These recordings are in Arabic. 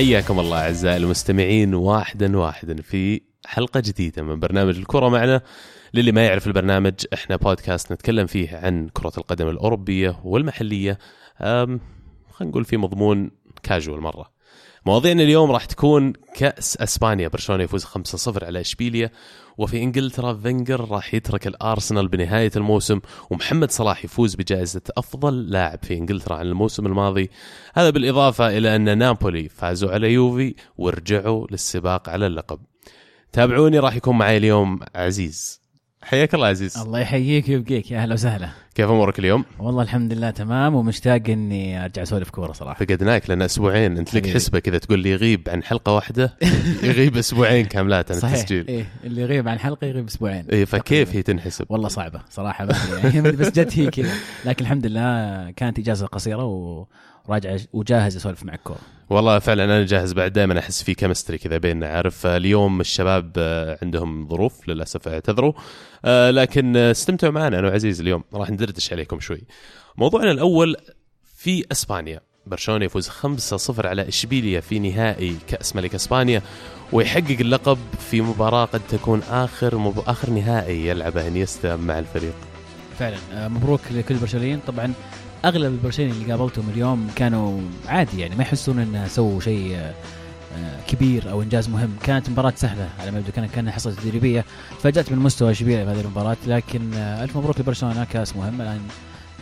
حياكم الله أعزائي المستمعين واحدا واحدا في حلقة جديدة من برنامج الكرة معنا. للي ما يعرف البرنامج إحنا بودكاست نتكلم فيه عن كرة القدم الأوروبية والمحلية. خلينا نقول في مضمون كاجوال مرة. مواضيعنا اليوم راح تكون كأس أسبانيا برشلونة يفوز 5-0 على إشبيليا وفي إنجلترا فينجر راح يترك الأرسنال بنهاية الموسم ومحمد صلاح يفوز بجائزة أفضل لاعب في إنجلترا عن الموسم الماضي. هذا بالإضافة إلى أن نابولي فازوا على يوفي ورجعوا للسباق على اللقب. تابعوني راح يكون معي اليوم عزيز. حياك الله عزيز. الله يحييك ويبقيك. يا أهلا وسهلا. كيف أمورك اليوم؟ والله الحمد لله تمام ومشتاق إني أرجع أسولف كورة صراحة. فقدناك لنا أسبوعين. أنت لك. حسبة كذا تقول لي يغيب عن حلقة واحدة يغيب أسبوعين كاملات عن صحيح. التسجيل. إيه اللي يغيب عن حلقة يغيب أسبوعين. اي فكيف. هي تنحسب؟ والله صعبة صراحة أدري يعني بس جت هي كذا. لكن الحمد لله كانت إجازة قصيرة وراجع وجاهز أسولف معك كوره والله فعلا أنا جاهز بعد دائما أحس في كمستري كذا بيننا. عارف اليوم الشباب آه، عندهم ظروف للأسف اعتذروا. آه، لكن آه، استمتعوا معنا أنا وعزيز اليوم. راح ندردش عليكم شوي. موضوعنا الأول في إسبانيا. برشلونة يفوز 5-0 على إشبيليا في نهائي كأس ملك إسبانيا ويحقق اللقب في مباراة قد تكون آخر مب... آخر نهائي يلعبه إنيستا مع الفريق. فعلا مبروك لكل البرشلونيين طبعا اغلب البرشلونيين اللي قابلتهم اليوم كانوا عادي يعني ما يحسون انه سووا شيء آه، كبير أو إنجاز مهم. كانت مباراة سهلة على ما يبدو كانت كانها حصه تدريبية. فاجأت من مستوى اشبيليا في هذه المباراة لكن آه، ألف مبروك لبرشلونة كاس مهم. الآن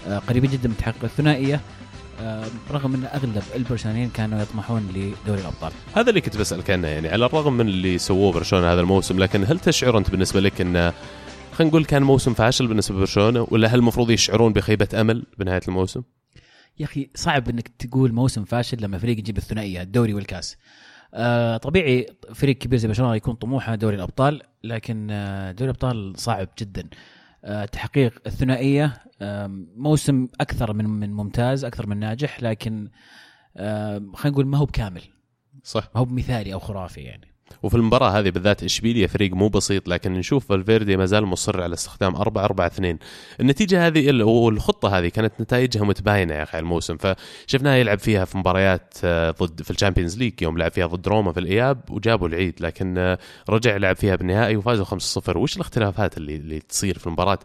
آه، قريبين جدا من تحقق الثنائية. رغم إن أغلب البرشلونيين كانوا يطمحون لدوري الأبطال. هذا اللي كنت بسألك عنه يعني على الرغم من اللي سووه برشلونة هذا الموسم لكن هل تشعر أنت بالنسبة لك انه خلينا نقول كان موسم فاشل بالنسبة لبرشلونة ولا هل المفروض يشعرون بخيبة أمل بنهاية الموسم؟ يا أخي صعب إنك تقول موسم فاشل لما فريق يجيب الثنائية الدوري والكاس. آه طبيعي فريق كبير زي برشلونة يكون طموحه دوري الأبطال لكن آه دوري الأبطال صعب جدا. آه تحقيق الثنائية آه موسم أكثر من من ممتاز أكثر من ناجح لكن آه خلينا نقول ما هو بكامل صح ما هو بمثالي أو خرافي يعني. وفي المباراة هذه بالذات اشبيليا فريق مو بسيط لكن نشوف فالفيردي ما زال مصر على استخدام 4 4 2 النتيجة هذه ال- والخطة هذه كانت نتائجها متباينة يا أخي الموسم فشفناها يلعب فيها في مباريات آه، ضد في ال Champions League يوم لعب فيها ضد روما في الإياب وجابوا العيد لكن آه، رجع لعب فيها بالنهائي وفازوا 5-0 وش الاختلافات اللي اللي تصير في المباراة؟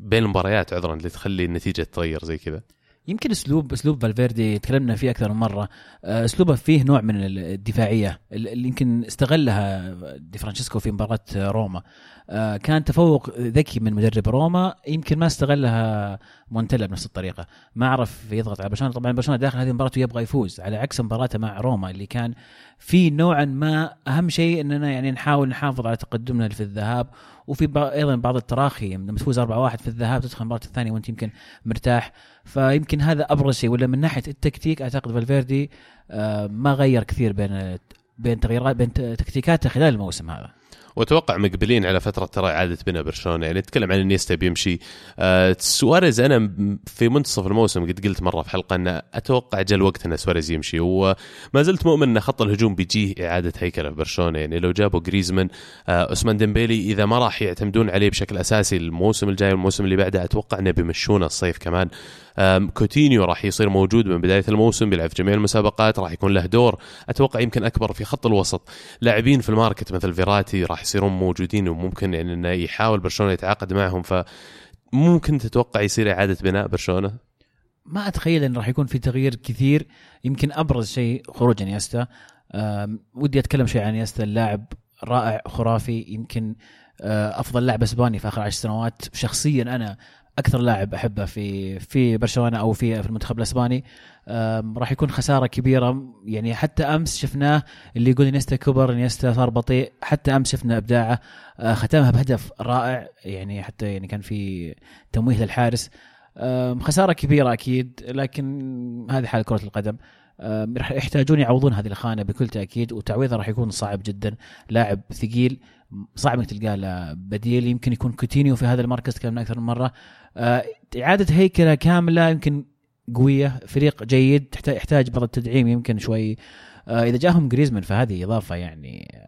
بين المباريات عذرا اللي تخلي النتيجة تتغير زي كذا؟ يمكن اسلوب اسلوب فالفيردي تكلمنا فيه أكثر من مرة. آه، أسلوبه فيه نوع من الدفاعية اللي يمكن استغلها دي فرانشيسكو في مباراة روما. آه، كان تفوق ذكي من مدرب روما يمكن ما استغلها مونتلا بنفس الطريقة. ما عرف يضغط على برشلونة. طبعا برشلونة داخل هذه المباراة يبغى يفوز. على عكس مباراته مع روما اللي كان في نوعا ما أهم شيء إننا يعني نحاول نحافظ على تقدمنا في الذهاب وفي أيضا بعض التراخي لما تفوز 4-1 في الذهاب تدخل المباراة الثانية وأنت يمكن مرتاح. فيمكن هذا أبرز شيء. ولا من ناحية التكتيك أعتقد فالفيردي آه، ما غير كثير بين بين تغييرات بين تكتيكاته خلال الموسم هذا. وأتوقع مقبلين على فترة ترى إعادة بناء برشلونة. يعني نتكلم عن إنيستا بيمشي. آه سواريز أنا في منتصف الموسم قد قلت مرة في حلقة أن أتوقع جاء الوقت أن سواريز يمشي. وما زلت مؤمن أن خط الهجوم بيجيه إعادة هيكلة في برشلونة. يعني لو جابوا جريزمان آه ديمبيلي إذا ما راح يعتمدون عليه بشكل أساسي الموسم الجاي والموسم اللي بعده أتوقع أنه بيمشونه الصيف كمان. كوتينيو راح يصير موجود من بداية الموسم بيلعب في جميع المسابقات راح يكون له دور. أتوقع يمكن أكبر في خط الوسط. لاعبين في ال market مثل فيراتي راح يصيرون موجودين وممكن يعني إنه يحاول برشلونة يتعاقد معهم. فممكن تتوقع يصير إعادة بناء برشلونة؟ ما أتخيل إن راح يكون في تغيير كثير. يمكن أبرز شيء خروج إنيستا. ودي أتكلم شوي عن إنيستا اللاعب رائع خرافي. يمكن آه، أفضل لاعب أسباني في آخر عشر سنوات. شخصيا أنا أكثر لاعب أحبه في في برشلونة أو في في المنتخب الأسباني. راح يكون خسارة كبيرة. يعني حتى أمس شفناه اللي يقول إنيستا كبر إنيستا صار بطيء. حتى أمس شفنا إبداعه. آه، ختمها بهدف رائع. يعني حتى يعني كان في تمويه للحارس. خسارة كبيرة أكيد لكن هذه حال كرة القدم. راح يحتاجون يعوضون هذه الخانة بكل تأكيد وتعويضها راح يكون صعب جدا. لاعب ثقيل صعب إنك تلقى له بديل. يمكن يكون كوتينيو في هذا المركز تكلمنا أكثر من مرة. إعادة هيكلة كاملة يمكن قوية فريق جيد يحتاج بعض التدعيم يمكن شوي. آه، إذا جاهم جريزمان فهذه إضافة يعني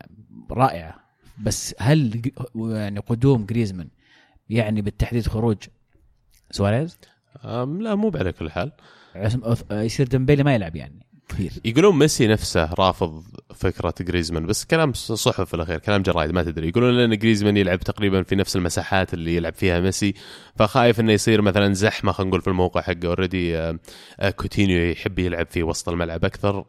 رائعة. بس هل يعني قدوم جريزمان يعني بالتحديد خروج سواريز؟ لا مو على كل حال. أوث- يصير ديمبيلي ما يلعب يعني. يقولون ميسي نفسه رافض فكرة جريزمان بس كلام صحف في الأخير كلام جرايد ما تدري. يقولون لأن جريزمان يلعب تقريبا في نفس المساحات اللي يلعب فيها ميسي فخايف إنه يصير مثلا زحمة خلينا نقول في الموقع حقه. already كوتينيو يحب يلعب في وسط الملعب أكثر.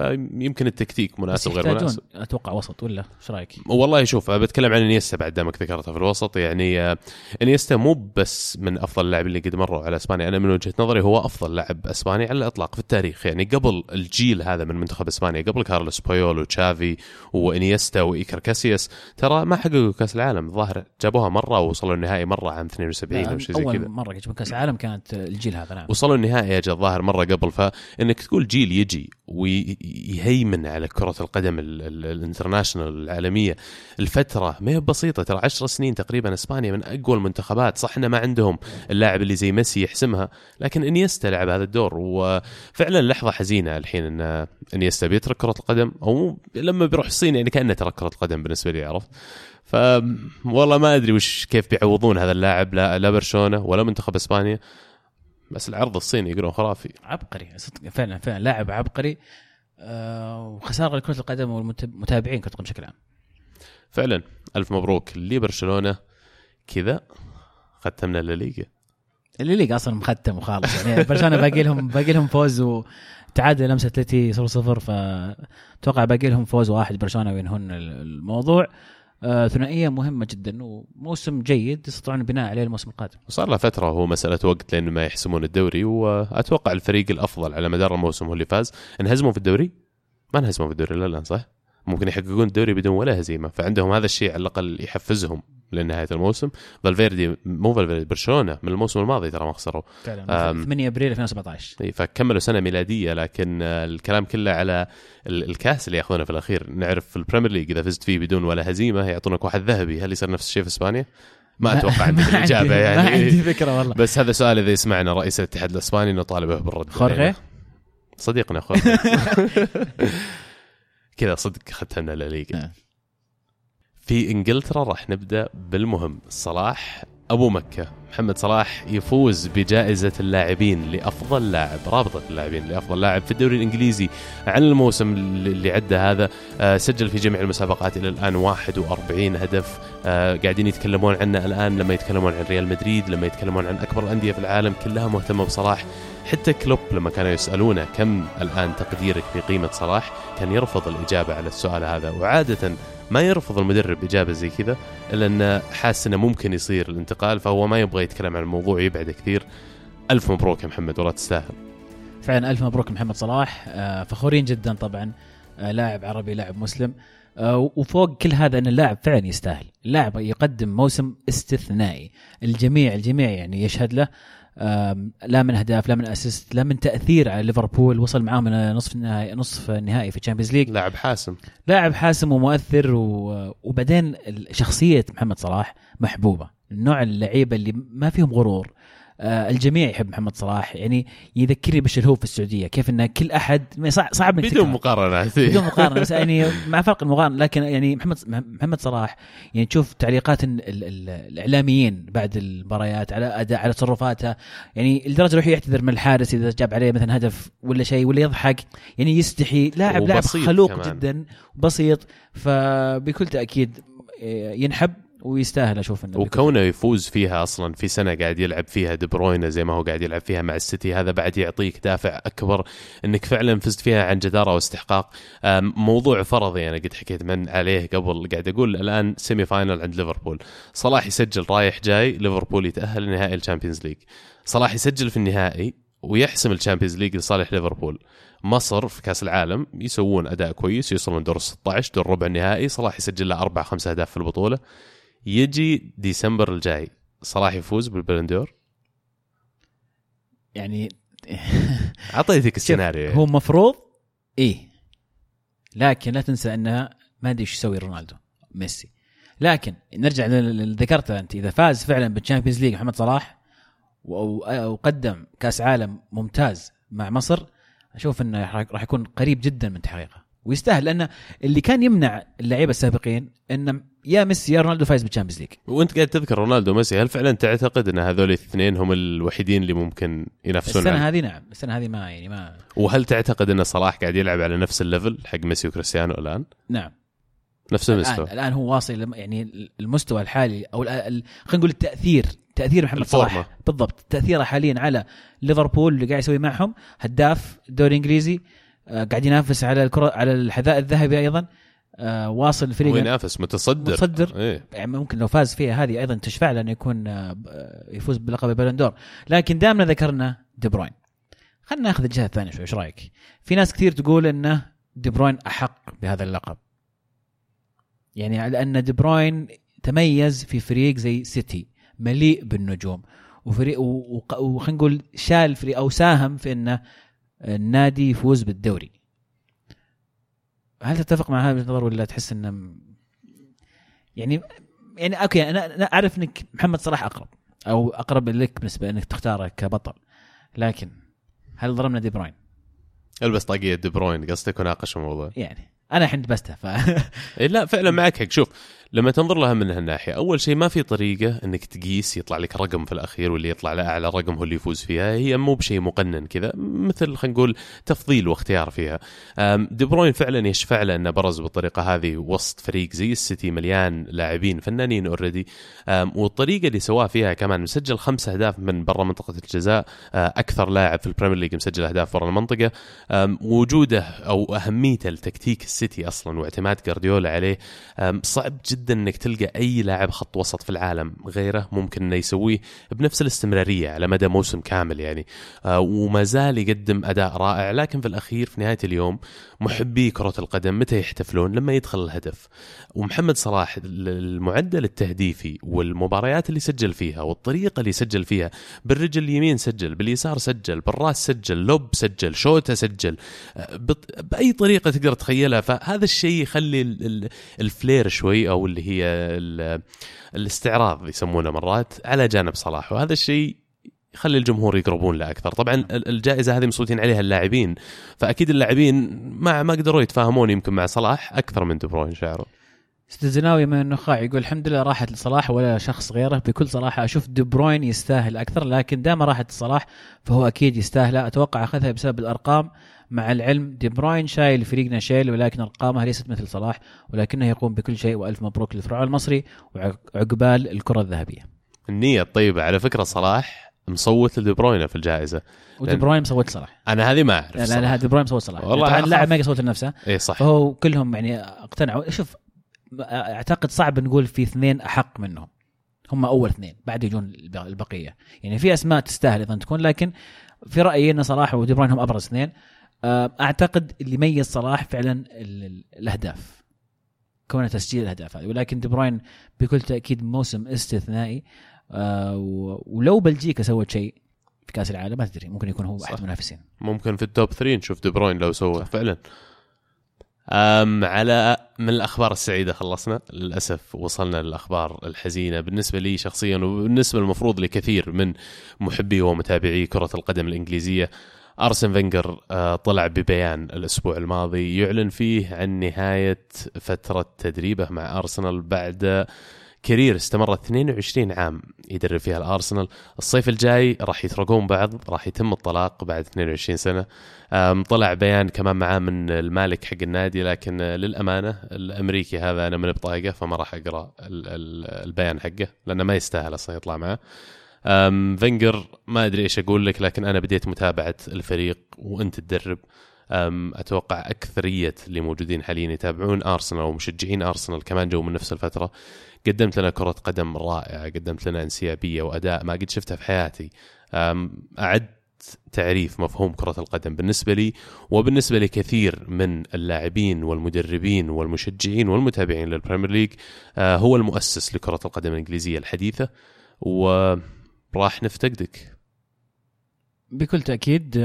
فيمكن التكتيك مناسب غير مناسب. أتوقع وسط ولا إيش رأيك؟ والله شوف بتكلم عن إنيستا بعد دامك ذكرتها في الوسط. يعني آه، إنيستا مو بس من أفضل اللاعبين اللي قد مروا على إسبانيا. أنا من وجهة نظري هو أفضل لاعب إسباني على الإطلاق في التاريخ. يعني قبل الجيل هذا من منتخب إسبانيا قبل كارلوس بويول وتشافي وإنيستا وإيكر كاسياس ترى ما حققوا كأس العالم. الظاهر جابوها مرة ووصلوا النهائي مرة عام 72 أو شيء زي أول كذا. مرة يجيبون كأس العالم كانت الجيل هذا نعم. وصلوا النهائي الظاهر مرة قبل. فإنك تقول جيل يجي ويهيمن على كرة القدم ال- ال- ال international العالمية. الفترة ما هي بسيطة ترى 10 سنين تقريبا إسبانيا من أقوى المنتخبات. صح إنه ما عندهم اللاعب اللي زي ميسي يحسمها لكن إنيستا لعب هذا الدور. وفعلا لحظة حزينة الحين إن إنيستا بيترك كرة القدم أو لما بيروح الصين يعني كأنه ترك كرة القدم بالنسبة لي عرفت؟ ف والله ما أدري وش كيف بيعوضون هذا اللاعب لا لا برشلونة ولا منتخب إسبانيا. بس العرض الصيني يقولون خرافي. عبقري صدق فعلا فعلا لاعب عبقري. وخسارة لكره القدم والمتابعين كرة القدم بشكل عام. فعلا ألف مبروك لبرشلونة. كذا ختمنا الليغا الليغا أصلا مختم وخالص. يعني برشلونة باقي لهم باقي لهم فوز وتعادل لمسة أتلتي 0 0 فأتوقع باقي لهم فوز واحد برشلونة وينهون الموضوع. آه ثنائية مهمة جدا وموسم جيد يستطيعون البناء عليه الموسم القادم. وصار له فترة هو مسألة وقت لين ما يحسمون الدوري وأتوقع الفريق الأفضل على مدار الموسم هو اللي فاز. انهزموا في الدوري؟ ما انهزموا في الدوري لا الآن صح؟ ممكن يحققون الدوري بدون ولا هزيمة فعندهم هذا الشيء على الأقل يحفزهم. لنهاية الموسم. فالفيردي مو فالفيردي برشلونة من الموسم الماضي ترى ما خسروا. فعلا. آم. 8 أبريل 2017 إي، فكملوا سنة ميلادية لكن الكلام كله على ال- الكاس اللي ياخذونه في الأخير. نعرف في البريمير ليج إذا فزت فيه بدون ولا هزيمة يعطونك واحد ذهبي. هل يصير نفس الشيء في إسبانيا؟ ما أتوقع عندك الإجابة يعني. ما عندي فكرة والله. بس هذا سؤال إذا يسمعنا رئيس الاتحاد الإسباني نطالبه بالرد. خورخي علينا. صديقنا خورخي كذا صدق ختمنا الليغا نعم. في إنجلترا راح نبدأ بالمهم صلاح أبو مكة. محمد صلاح يفوز بجائزة اللاعبين لأفضل لاعب رابطة اللاعبين لأفضل لاعب في الدوري الإنجليزي عن الموسم اللي عدى هذا. آه، سجل في جميع المسابقات إلى الآن 41 هدف. آه، قاعدين يتكلمون عنه الآن لما يتكلمون عن ريال مدريد لما يتكلمون عن أكبر الانديه في العالم كلها مهتمة بصلاح. حتى كلوب لما كانوا يسألونه كم الآن تقديرك بقيمة صلاح كان يرفض الإجابة على السؤال هذا. وعادة ما يرفض المدرب إجابة زي كذا إلا أنه حاس إنه ممكن يصير الانتقال فهو ما يبغى يتكلم عن الموضوع يبعد كثير. ألف مبروك يا محمد والله تستاهل. فعلا ألف مبروك محمد صلاح. آه، فخورين جدا طبعا. آه، لاعب عربي لاعب مسلم. آه، وفوق كل هذا إن اللاعب فعلا يستاهل. اللاعب يقدم موسم استثنائي. الجميع الجميع يعني يشهد له. لا من اهداف لا من assist لا من تأثير على ليفربول. وصل معاهم نصف النهائي نصف النهائي في الشامبيونز ليج لاعب حاسم. لاعب حاسم ومؤثر و... وبعدين شخصية محمد صلاح محبوبة. نوع اللعيبة اللي ما فيهم غرور. الجميع يحب محمد صلاح. يعني يذكرني بالشلهوب في السعودية. كيف إن كل أحد صعب صعب إنك بدون. مقارنات بدون مقارنة. بس يعني مع فرق المقارنة. لكن يعني محمد محمد صلاح يعني تشوف تعليقات ال ال الإعلاميين بعد المباريات على أداء على تصرفاته. يعني لدرجة يروح يعتذر من الحارس إذا جاب عليه مثلا هدف ولا شيء ولا يضحك. يعني يستحي. لاعب لاعب خلوق كمان. جدا بسيط فبكل تأكيد ينحب ويستاهل أشوف إنه وكونه يفوز فيها أصلا في سنة قاعد يلعب فيها دي بروينا زي ما هو قاعد يلعب فيها مع السيتي هذا بعد يعطيك دافع أكبر إنك فعلا فزت فيها عن جدارة واستحقاق. موضوع فرضي أنا قد حكيت من عليه قبل قاعد أقول الآن semi-final عند ليفربول. صلاح يسجل رايح جاي ليفربول يتأهل لنهائي الشامبيونز ليج. صلاح يسجل في النهائي ويحسم الشامبيونز ليج لصالح ليفربول. مصر في كأس العالم يسوون أداء كويس يوصلون دور 16 دور ربع النهائي صلاح يسجل له أربع خمس أهداف في البطولة. يجي ديسمبر الجاي. صلاح يفوز بالبالون دور؟ يعني أعطيتك السيناريو. هو مفروض إيه. لكن لا تنسى انها ما أدري إيش يسوي رونالدو ميسي. لكن نرجع للي ذكرته أنت. إذا فاز فعلا بالشامبيونز ليج محمد صلاح وقدم كأس عالم ممتاز مع مصر أشوف أنه راح راح يكون قريب جدا من تحقيقه. ويستاهل لأن اللي كان يمنع اللعيبة السابقين إن يا ميسي يا رونالدو فايز بال Champions League. وانت قاعد تذكر رونالدو وميسي هل فعلا تعتقد إن هذول الاثنين هم الوحيدين اللي ممكن ينافسون السنة هذه نعم السنة هذه ما يعني ما وهل تعتقد إن صلاح قاعد يلعب على نفس ال level حق ميسي وكريستيانو الآن؟ نعم. نفس المستوى. الآن هو واصل يعني المستوى الحالي أو خلينا نقول التأثير تأثير محمد الفورمة. صلاح بالضبط. تأثيره حاليا على ليفربول اللي قاعد يسوي معهم هداف الدوري الإنجليزي آه، قاعد ينافس على الكرة على الحذاء الذهبي أيضا. آه، واصل هو الفريق. ينافس متصدر. متصدر. إيه. يعني ممكن لو فاز فيها هذه أيضا تشفع له إنه يكون آه، يفوز بلقب البلندور لكن دامنا ذكرنا دي بروين خلينا ناخذ الجهة الثانية شوي إيش رأيك؟ في ناس كثير تقول انه دي بروين أحق بهذا اللقب. يعني لأن دي بروين تميز في فريق زي سيتي مليء بالنجوم. وفريق وخلينا نقول شال فريق أو ساهم في إنه النادي يفوز بالدوري. هل تتفق مع هذا النظر ولا تحس إنه يعني يعني okay أنا أنا أعرف إنك محمد صلاح أقرب أو أقرب لك بالنسبة إنك تختاره كبطل. لكن هل ظلمنا دي بروين؟ ألبس طاقية دي بروين قصدك وناقش الموضوع؟ يعني أنا الحين دبسته ف إيه لا فعلا معك حق. شوف لما تنظر لها من هالناحية أول شيء ما في طريقة إنك تقيس يطلع لك رقم في الأخير واللي يطلع لاعلى رقم هو اللي يفوز فيها. هي مو بشيء مقنن كذا مثل خلينا نقول تفضيل واختيار فيها. دي بروين فعلا يشفع له إنه برز بالطريقة هذه وسط فريق زي السيتي مليان لاعبين فنانين already والطريقة اللي سواها فيها كمان مسجل خمس أهداف من برا منطقة الجزاء أه، أكثر لاعب في ال Premier League مسجل أهداف برا المنطقة. وجوده أو أهميته لتكتيك السيتي أصلا واعتماد جارديولا عليه صعب جدا إنك تلقى أي لاعب خط وسط في العالم غيره ممكن إنه يسويه بنفس الاستمرارية على مدى موسم كامل يعني. آه، وما زال يقدم أداء رائع لكن في الأخير في نهاية اليوم محبي كرة القدم متى يحتفلون؟ لما يدخل الهدف. ومحمد صلاح المعدل التهديفي والمباريات اللي سجل فيها والطريقة اللي سجل فيها بالرجل اليمين سجل باليسار سجل بالراس سجل lob سجل شوته سجل آه، بأي طريقة تقدر تخيلها. فهذا الشيء يخلي ال- ال- ال flair شوي أو اللي هي ال- الاستعراض يسمونه مرات على جانب صلاح وهذا الشيء يخلي الجمهور يقربون له أكثر. طبعا ال- الجائزة هذه مسؤولين عليها اللاعبين فأكيد اللاعبين ما ما قدروا يتفاهمون يمكن مع صلاح أكثر من دي بروين شعره أستاذ زناوي من النخاع يقول الحمد لله راحت لصلاح ولا شخص غيره. بكل صراحة أشوف دي بروين يستاهل أكثر لكن دام راحت لصلاح فهو أكيد يستاهلها أتوقع أخذها بسبب الأرقام. مع العلم دي بروين شايل فريقنا شيل ولكن ارقامه ليست مثل صلاح ولكنه يقوم بكل شيء وألف مبروك للفرعون المصري وعقبال الكرة الذهبية. النية الطيبة. على فكرة صلاح مصوت لدي بروين في الجائزة. ودي بروين مصوت صلاح أنا هذه ما أعرف لا لا, دي بروين مصوت صلاح. والله. اللاعب ما يصوت لنفسه. اي صح. فهو كلهم يعني اقتنعوا. شوف أعتقد صعب نقول في اثنين أحق منهم. هم أول اثنين بعد يجون الب- البقية. يعني في أسماء تستاهل أيضا تكون لكن في رأيي إن صلاح ودي بروين هم أبرز اثنين. أعتقد اللي ميز صلاح فعلا ال- ال- الأهداف كونه تسجيل الأهداف هذه. ولكن دي بروين بكل تأكيد موسم استثنائي آه، ولو بلجيكا سوت شيء في كأس العالم ما تدري ممكن يكون هو. أحد المنافسين. ممكن في ال top 3 نشوف دي بروين لو سوى فعلا. أم على من الأخبار السعيدة خلصنا. للأسف وصلنا للأخبار الحزينة بالنسبة لي شخصيا وبالنسبة المفروض لكثير من محبي ومتابعي كرة القدم الإنجليزية. أرسن فينجر آه، طلع ببيان الأسبوع الماضي يعلن فيه عن نهاية فترة تدريبه مع أرسنال بعد career استمر 22 عام يدرب فيها الأرسنال. الصيف الجاي راح يترقون بعض راح يتم الطلاق بعد 22 سنة. طلع بيان كمان معاه من المالك حق النادي لكن للأمانة الأمريكي هذا أنا ما أطيقه فما راح أقرأ ال- ال- البيان حقه لأنه ما يستاهل أصلا يطلع أم، فينجر ما أدري إيش أقول لك لكن أنا بديت متابعة الفريق وأنت تدربه. أتوقع أكثرية اللي موجودين حاليا يتابعون أرسنال ومشجعين أرسنال كمان جو من نفس الفترة. قدمت لنا كرة قدم رائعة قدمت لنا أنسيابية وأداء ما قد شفته في حياتي. أم، اعدت تعريف مفهوم كرة القدم بالنسبة لي وبالنسبة لكثير من اللاعبين والمدربين والمشجعين والمتابعين لل Premier League آه، هو المؤسس لكرة القدم الإنجليزية الحديثة. وراح نفتقدك. بكل تأكيد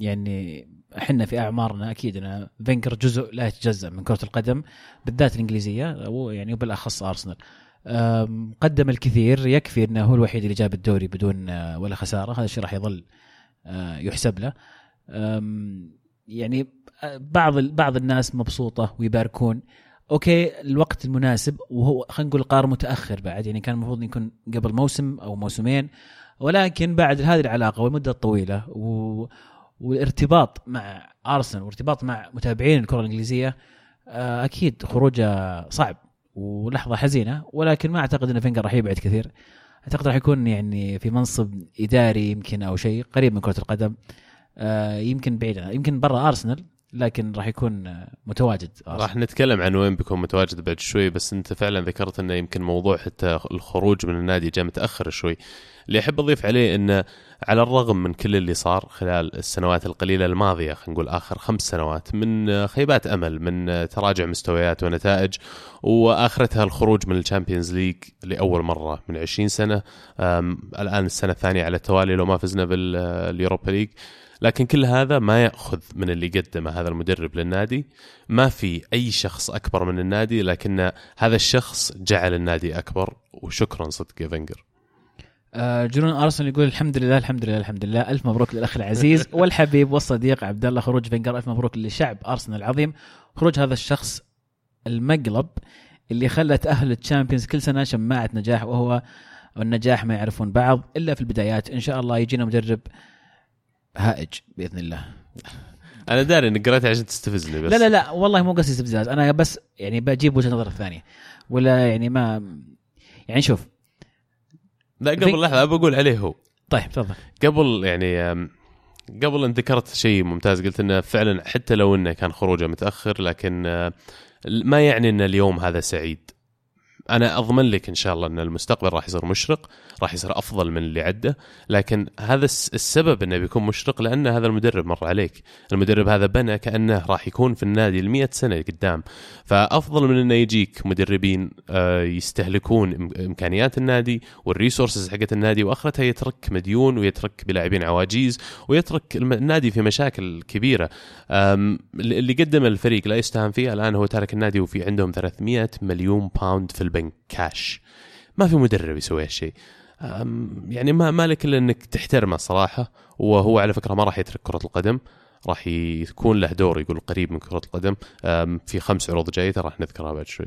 يعني إحنا في أعمارنا أكيد أن فينجر جزء لا يتجزأ من كرة القدم بالذات الإنجليزية ويعني وبالأخص أرسنال. قدم الكثير يكفي أنه هو الوحيد اللي جاب الدوري بدون آه، ولا خسارة هذا الشيء راح يظل آه، يحسب له. يعني آه، بعض بعض الناس مبسوطة ويباركون. okay الوقت المناسب وهو خلينا نقول قرار متأخر بعد يعني كان المفروض يكون قبل موسم أو موسمين ولكن بعد هذه العلاقة والمدة الطويلة و... والارتباط مع أرسنال وارتباط مع متابعين الكرة الإنجليزية آه، أكيد خروجه صعب ولحظة حزينة ولكن ما أعتقد إن فينجر راح يبعد كثير. أعتقد راح يكون يعني في منصب إداري يمكن أو شيء قريب من كرة القدم آه، يمكن بعيد يمكن برا أرسنال لكن راح يكون متواجد. راح نتكلم عن وين بيكون متواجد بعد شوي بس انت فعلا ذكرت إنه يمكن موضوع حتى الخروج من النادي جاء متأخر شوي اللي أحب أضيف عليه إنه على الرغم من كل اللي صار خلال السنوات القليلة الماضية خلينا نقول آخر خمس سنوات من خيبات أمل من تراجع مستويات ونتائج وآخرتها الخروج من ال Champions League لأول مرة من 20 سنة الآن السنة الثانية على التوالي لو ما فزنا بال Europa League لكن كل هذا ما يأخذ من اللي قدمه هذا المدرب للنادي. ما في أي شخص أكبر من النادي لكن هذا الشخص جعل النادي أكبر وشكرا صدق يا فينجر آه، جنون أرسنال يقول الحمد لله الحمد لله الحمد لله. ألف مبروك للأخ العزيز والحبيب والصديق عبد الله خروج. فينجر ألف مبروك لشعب أرسنال العظيم. خروج هذا الشخص المقلب اللي خلى تاهل الشامبيونز كل سنة شماعة نجاح وهو النجاح ما يعرفون بعض إلا في البدايات. إن شاء الله يجينا مدرب هائج بإذن الله. أنا داري إنك قريتها عشان تستفزني بس. لا لا لا والله مو قصدي استفزاز أنا بس يعني بجيب وجهة نظر الثانية ولا يعني ما يعني شوف. لا قبل لحظة بقول عليه هو. طيب تفضل. قبل يعني قبل أن ذكرت شيء ممتاز قلت إنه فعلا حتى لو إنه كان خروجه متأخر لكن ما يعني إن اليوم هذا سعيد. أنا أضمن لك إن شاء الله أن المستقبل راح يصير مشرق راح يصير أفضل من اللي عده لكن هذا السبب إنه بيكون مشرق لأن هذا المدرب مر عليك. المدرب هذا بنى كأنه راح يكون في النادي ل سنة قدام. فأفضل من إنه يجيك مدربين آه، يستهلكون إمكانيات النادي والريسورسز حقت النادي وآخرتها يترك مديون ويترك بلاعبين عواجيز ويترك النادي في مشاكل كبيرة. اللي قدم الفريق لا يستهان فيه الآن هو تارك النادي وفي عندهم 300 مليون pound في البنك. كاش. ما في مدرب يسوي هالشيء. يعني ما مالك إلا إنك تحترمه صراحة وهو على فكرة ما راح يترك كرة القدم. راح يكون له دور يقول قريب من كرة القدم. في خمس عروض جاية راح نذكرها بعد شوي.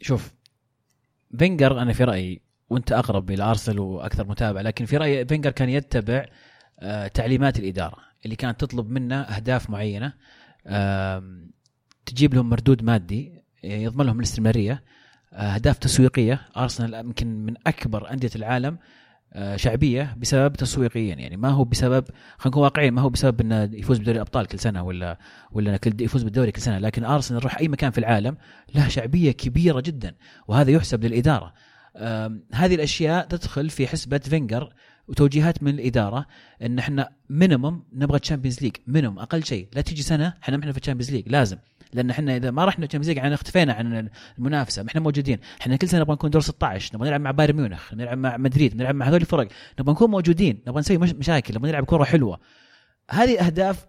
شوف فينجر أنا في رأيي وأنت أقرب إلى أرسنال وأكثر متابعه لكن في رأيي فينجر كان يتبع أه، تعليمات الإدارة اللي كانت تطلب منه أهداف معينة. تجيب لهم مردود مادي يضمن لهم الاستمراريه اهداف تسويقية. أرسنال يمكن من أكبر أندية العالم آه، شعبية بسبب تسويقيا. يعني ما هو بسبب خلينا نكون واقعيين ما هو بسبب إنه يفوز بدوري الأبطال كل سنة ولا ولا يفوز بالدوري كل سنة. لكن أرسنال يروح أي مكان في العالم له شعبية كبيرة جدا وهذا يحسب للإدارة. هذه الأشياء تدخل في حسبة فينجر وتوجيهات من الإدارة إن إحنا minimum نبغى Champions League minimum أقل شيء. لا تجي سنة إحنا ما إحنا في ال Champions League لازم. لأن إحنا إذا ما رحنا Champions League يعني اختفينا عن المنافسة ما إحنا موجودين. إحنا كل سنة نبغى نكون دور 16 نبغى نلعب مع بايرن ميونخ نلعب مع مدريد نلعب مع هذول الفرق نبغى نكون موجودين نبغى نسوي مشاكل نبغى نلعب كرة حلوة. هذه أهداف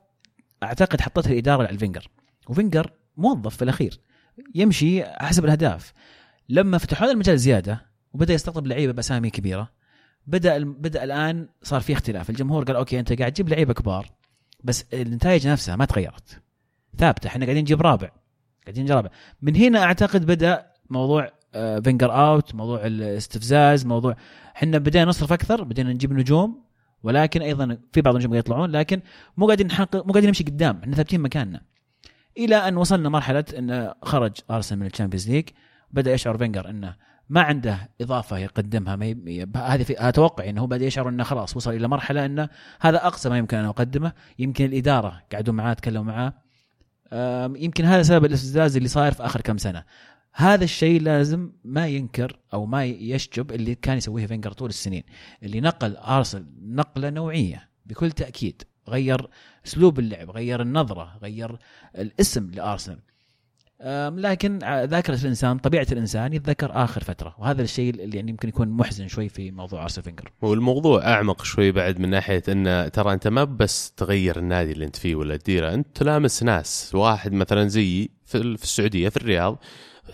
أعتقد حطتها الإدارة على الفينجر وفينجر موظف في الأخير يمشي حسب الأهداف. لما فتحوا المجال زيادة وبدأ يستقطب لعيبة بأسامي كبيرة بدأ بدأ الآن صار في اختلاف. الجمهور قال okay أنت قاعد تجيب لعيبة كبار بس النتائج نفسها ما تغيرت. ثابته إحنا قاعدين نجيب رابع. قاعدين نجيب رابع. من هنا أعتقد بدأ موضوع فينجر آه، out موضوع الاستفزاز موضوع إحنا بدينا نصرف أكثر بدينا نجيب نجوم ولكن أيضا في بعض النجوم يطلعون لكن مو قاعدين نحقق مو قاعدين نمشي قدام. إحنا ثابتين مكاننا. إلى أن وصلنا مرحلة انه خرج أرسنال من ال Champions League بدأ يشعر فينجر إنه ما عنده إضافة يقدمها ما هذه في أتوقع إنه هو بدأ يشعر إنه خلاص وصل إلى مرحلة إنه هذا أقصى ما يمكن أن أقدمه. يمكن الإدارة قعدوا معاه تكلموا معاه. يمكن هذا سبب الاستفزاز اللي صاير في آخر كم سنة. هذا الشيء لازم ما ينكر أو ما يشجب اللي كان يسويه فينجر طول السنين. اللي نقل ارسنال نقلة نوعية بكل تأكيد. غير أسلوب اللعب غير النظرة غير الاسم لارسنال لكن ذاكرة الإنسان طبيعة الإنسان يتذكر آخر فترة وهذا الشيء اللي يعني يمكن يكون محزن شوي في موضوع ارسنال فينجر والموضوع أعمق شوي بعد من ناحية ان ترى أنت ما بس تغير النادي اللي أنت فيه ولا تديره أنت تلامس ناس واحد مثلا زيي في السعودية في الرياض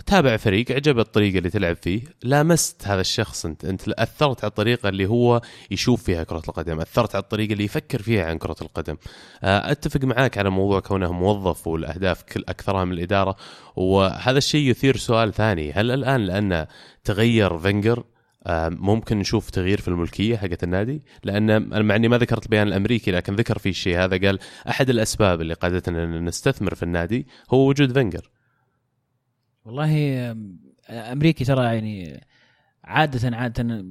تابع فريق عجبه الطريقة اللي تلعب فيه. لامست هذا الشخص انت انت أثرت على الطريقة اللي هو يشوف فيها كرة القدم أثرت على الطريقة اللي يفكر فيها عن كرة القدم. آه، أتفق معاك على موضوع كونه موظف والأهداف كل أكثرها من الإدارة. وهذا الشيء يثير سؤال ثاني. هل الآن لأن تغير فينجر آه، ممكن نشوف تغيير في الملكية حقت النادي؟ لأن مع إني ما ذكرت البيان الأمريكي لكن ذكر في الشيء هذا قال أحد الأسباب اللي قادتنا نستثمر في النادي هو وجود فينجر. والله أمريكي ترى يعني عادة عادة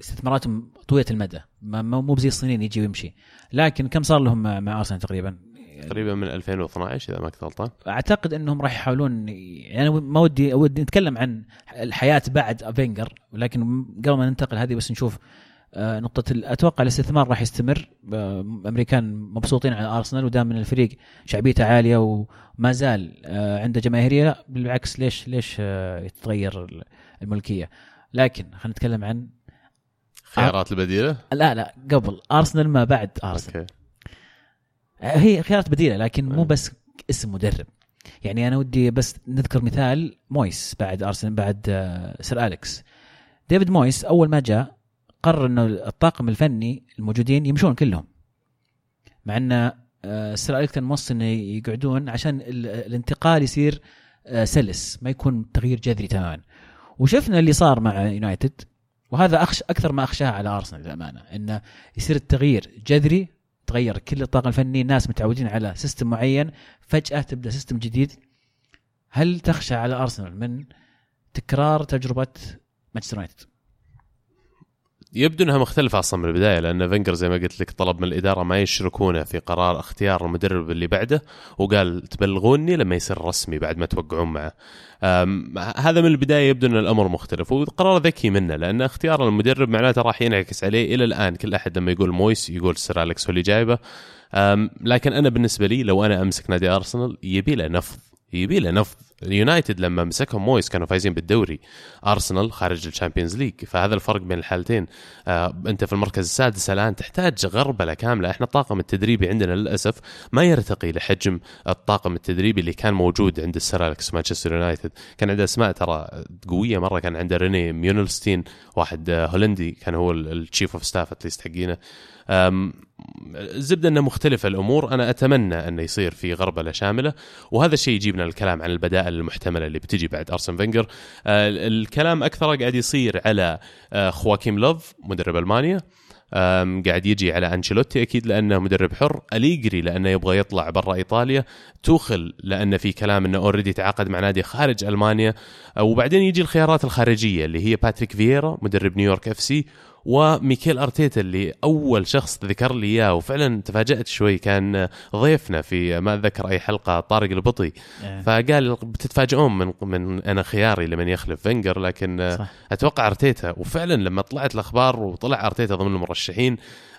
استثماراتهم طويلة المدى مو بزي الصينيين يجي ويمشي. لكن كم صار لهم مع ارسنال تقريبا؟ تقريبا من 2012 إذا ما كنت غلطان. أعتقد إنهم راح يحاولون يعني أنا ما ودي ودي نتكلم عن الحياة بعد فينجر ولكن قبل ما ننتقل هذه بس نشوف نقطة ال- أتوقع الاستثمار راح يستمر. آه، أمريكان مبسوطين على أرسنال ودام من الفريق شعبيته عالية وما زال آه، عنده جماهيرية لا بالعكس ليش ليش آه، يتغير ال- الملكية؟ لكن خلينا نتكلم عن خيارات البديلة؟ لا لا قبل. أرسنال ما بعد أرسنال. okay. هي خيارات بديلة لكن مو. بس اسم مدرب. يعني أنا ودي بس نذكر مثال مويس بعد أرسنال بعد آه، Sir أليكس. ديفيد مويس أول ما جاء قرر إنه الطاقم الفني الموجودين يمشون كلهم. مع إن آه، Sir اليكس كان موصي إنه يقعدون عشان ال- الانتقال يصير آه، سلس ما يكون تغيير جذري تماما. وشفنا اللي صار مع يونايتد وهذا أخش أكثر ما أخشاه على أرسنال للأمانة إنه يصير التغيير جذري تغير كل الطاقم الفني الناس متعودين على system معين فجأة تبدأ system جديد. هل تخشى على أرسنال من تكرار تجربة مانشستر يونايتد؟ يبدو إنها مختلفة أصلا من البداية لأن فينجر زي ما قلت لك طلب من الإدارة ما يشركونه في قرار اختيار المدرب اللي بعده وقال تبلغوني لما يصير رسمي بعد ما توقعون معه. هذا من البداية يبدو إن الأمر مختلف وقرار ذكي منه لأن اختيار المدرب معناته راح ينعكس عليه إلى الآن كل أحد لما يقول مويس يقول Sir أليكس هو اللي جايبه. لكن أنا بالنسبة لي لو أنا أمسك نادي أرسنال يبي له نفض يبي له نفض اليونايتد لما مسكهم مويس كانوا فايزين بالدوري. أرسنال خارج ال Champions League. فهذا الفرق بين الحالتين. آه أنت في المركز السادس الآن تحتاج غربلة كاملة. إحنا الطاقم التدريبي عندنا للأسف ما يرتقي لحجم الطاقم التدريبي اللي كان موجود عند ال Sir أليكس مانشستر يونايتد. كان عنده أسماء ترى قوية مرة. كان عنده ريني ميونلستين واحد هولندي كان هو ال chief of staff at least حقينا. الزبده إنه مختلفة الأمور. أنا أتمنى إنه يصير في غربلة شاملة. وهذا الشيء يجيبنا الكلام عن البدائل. المحتملة اللي بتجي بعد أرسين فينجر. آه، الكلام أكثر قاعد يصير على آه، يواكيم لوف مدرب ألمانيا. قاعد يجي على أنشيلوتي أكيد لأنه مدرب حر. أليجري لأنه يبغى يطلع برا إيطاليا. توخل لأن في كلام إنه already تعاقد مع نادي خارج ألمانيا. أه، وبعدين يجي الخيارات الخارجية اللي هي باتريك فييرا مدرب نيويورك FC وميكيل أرتيتا اللي أول شخص ذكر لي إياه وفعلا تفاجأت شوي كان ضيفنا في ما أتذكر أي حلقة طارق البطي. فقال بتتفاجئون من من أنا خياري لمن يخلف فينجر لكن صح. أتوقع أرتيتا وفعلا لما طلعت الأخبار وطلع أرتيتا ضمن المرشحين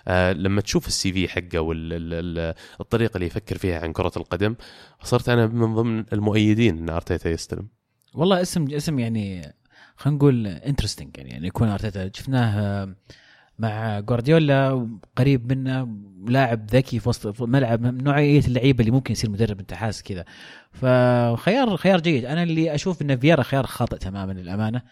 آه، لما تشوف ال CV حقه والطريقة اللي يفكر فيها عن كرة القدم صرت أنا من ضمن المؤيدين إن أرتيتا يستلم. والله اسم اسم يعني خلينا نقول interesting يعني, يعني يكون أرتيتا. شفناه آه، مع جوارديولا قريب منه لاعب ذكي في وسط في الملعب من نوعية اللعيبة اللي ممكن يصير مدرب انت حاسس كذا. فخيار خيار جيد. أنا اللي أشوف إن فييرا خيار خاطئ تماما للأمانة.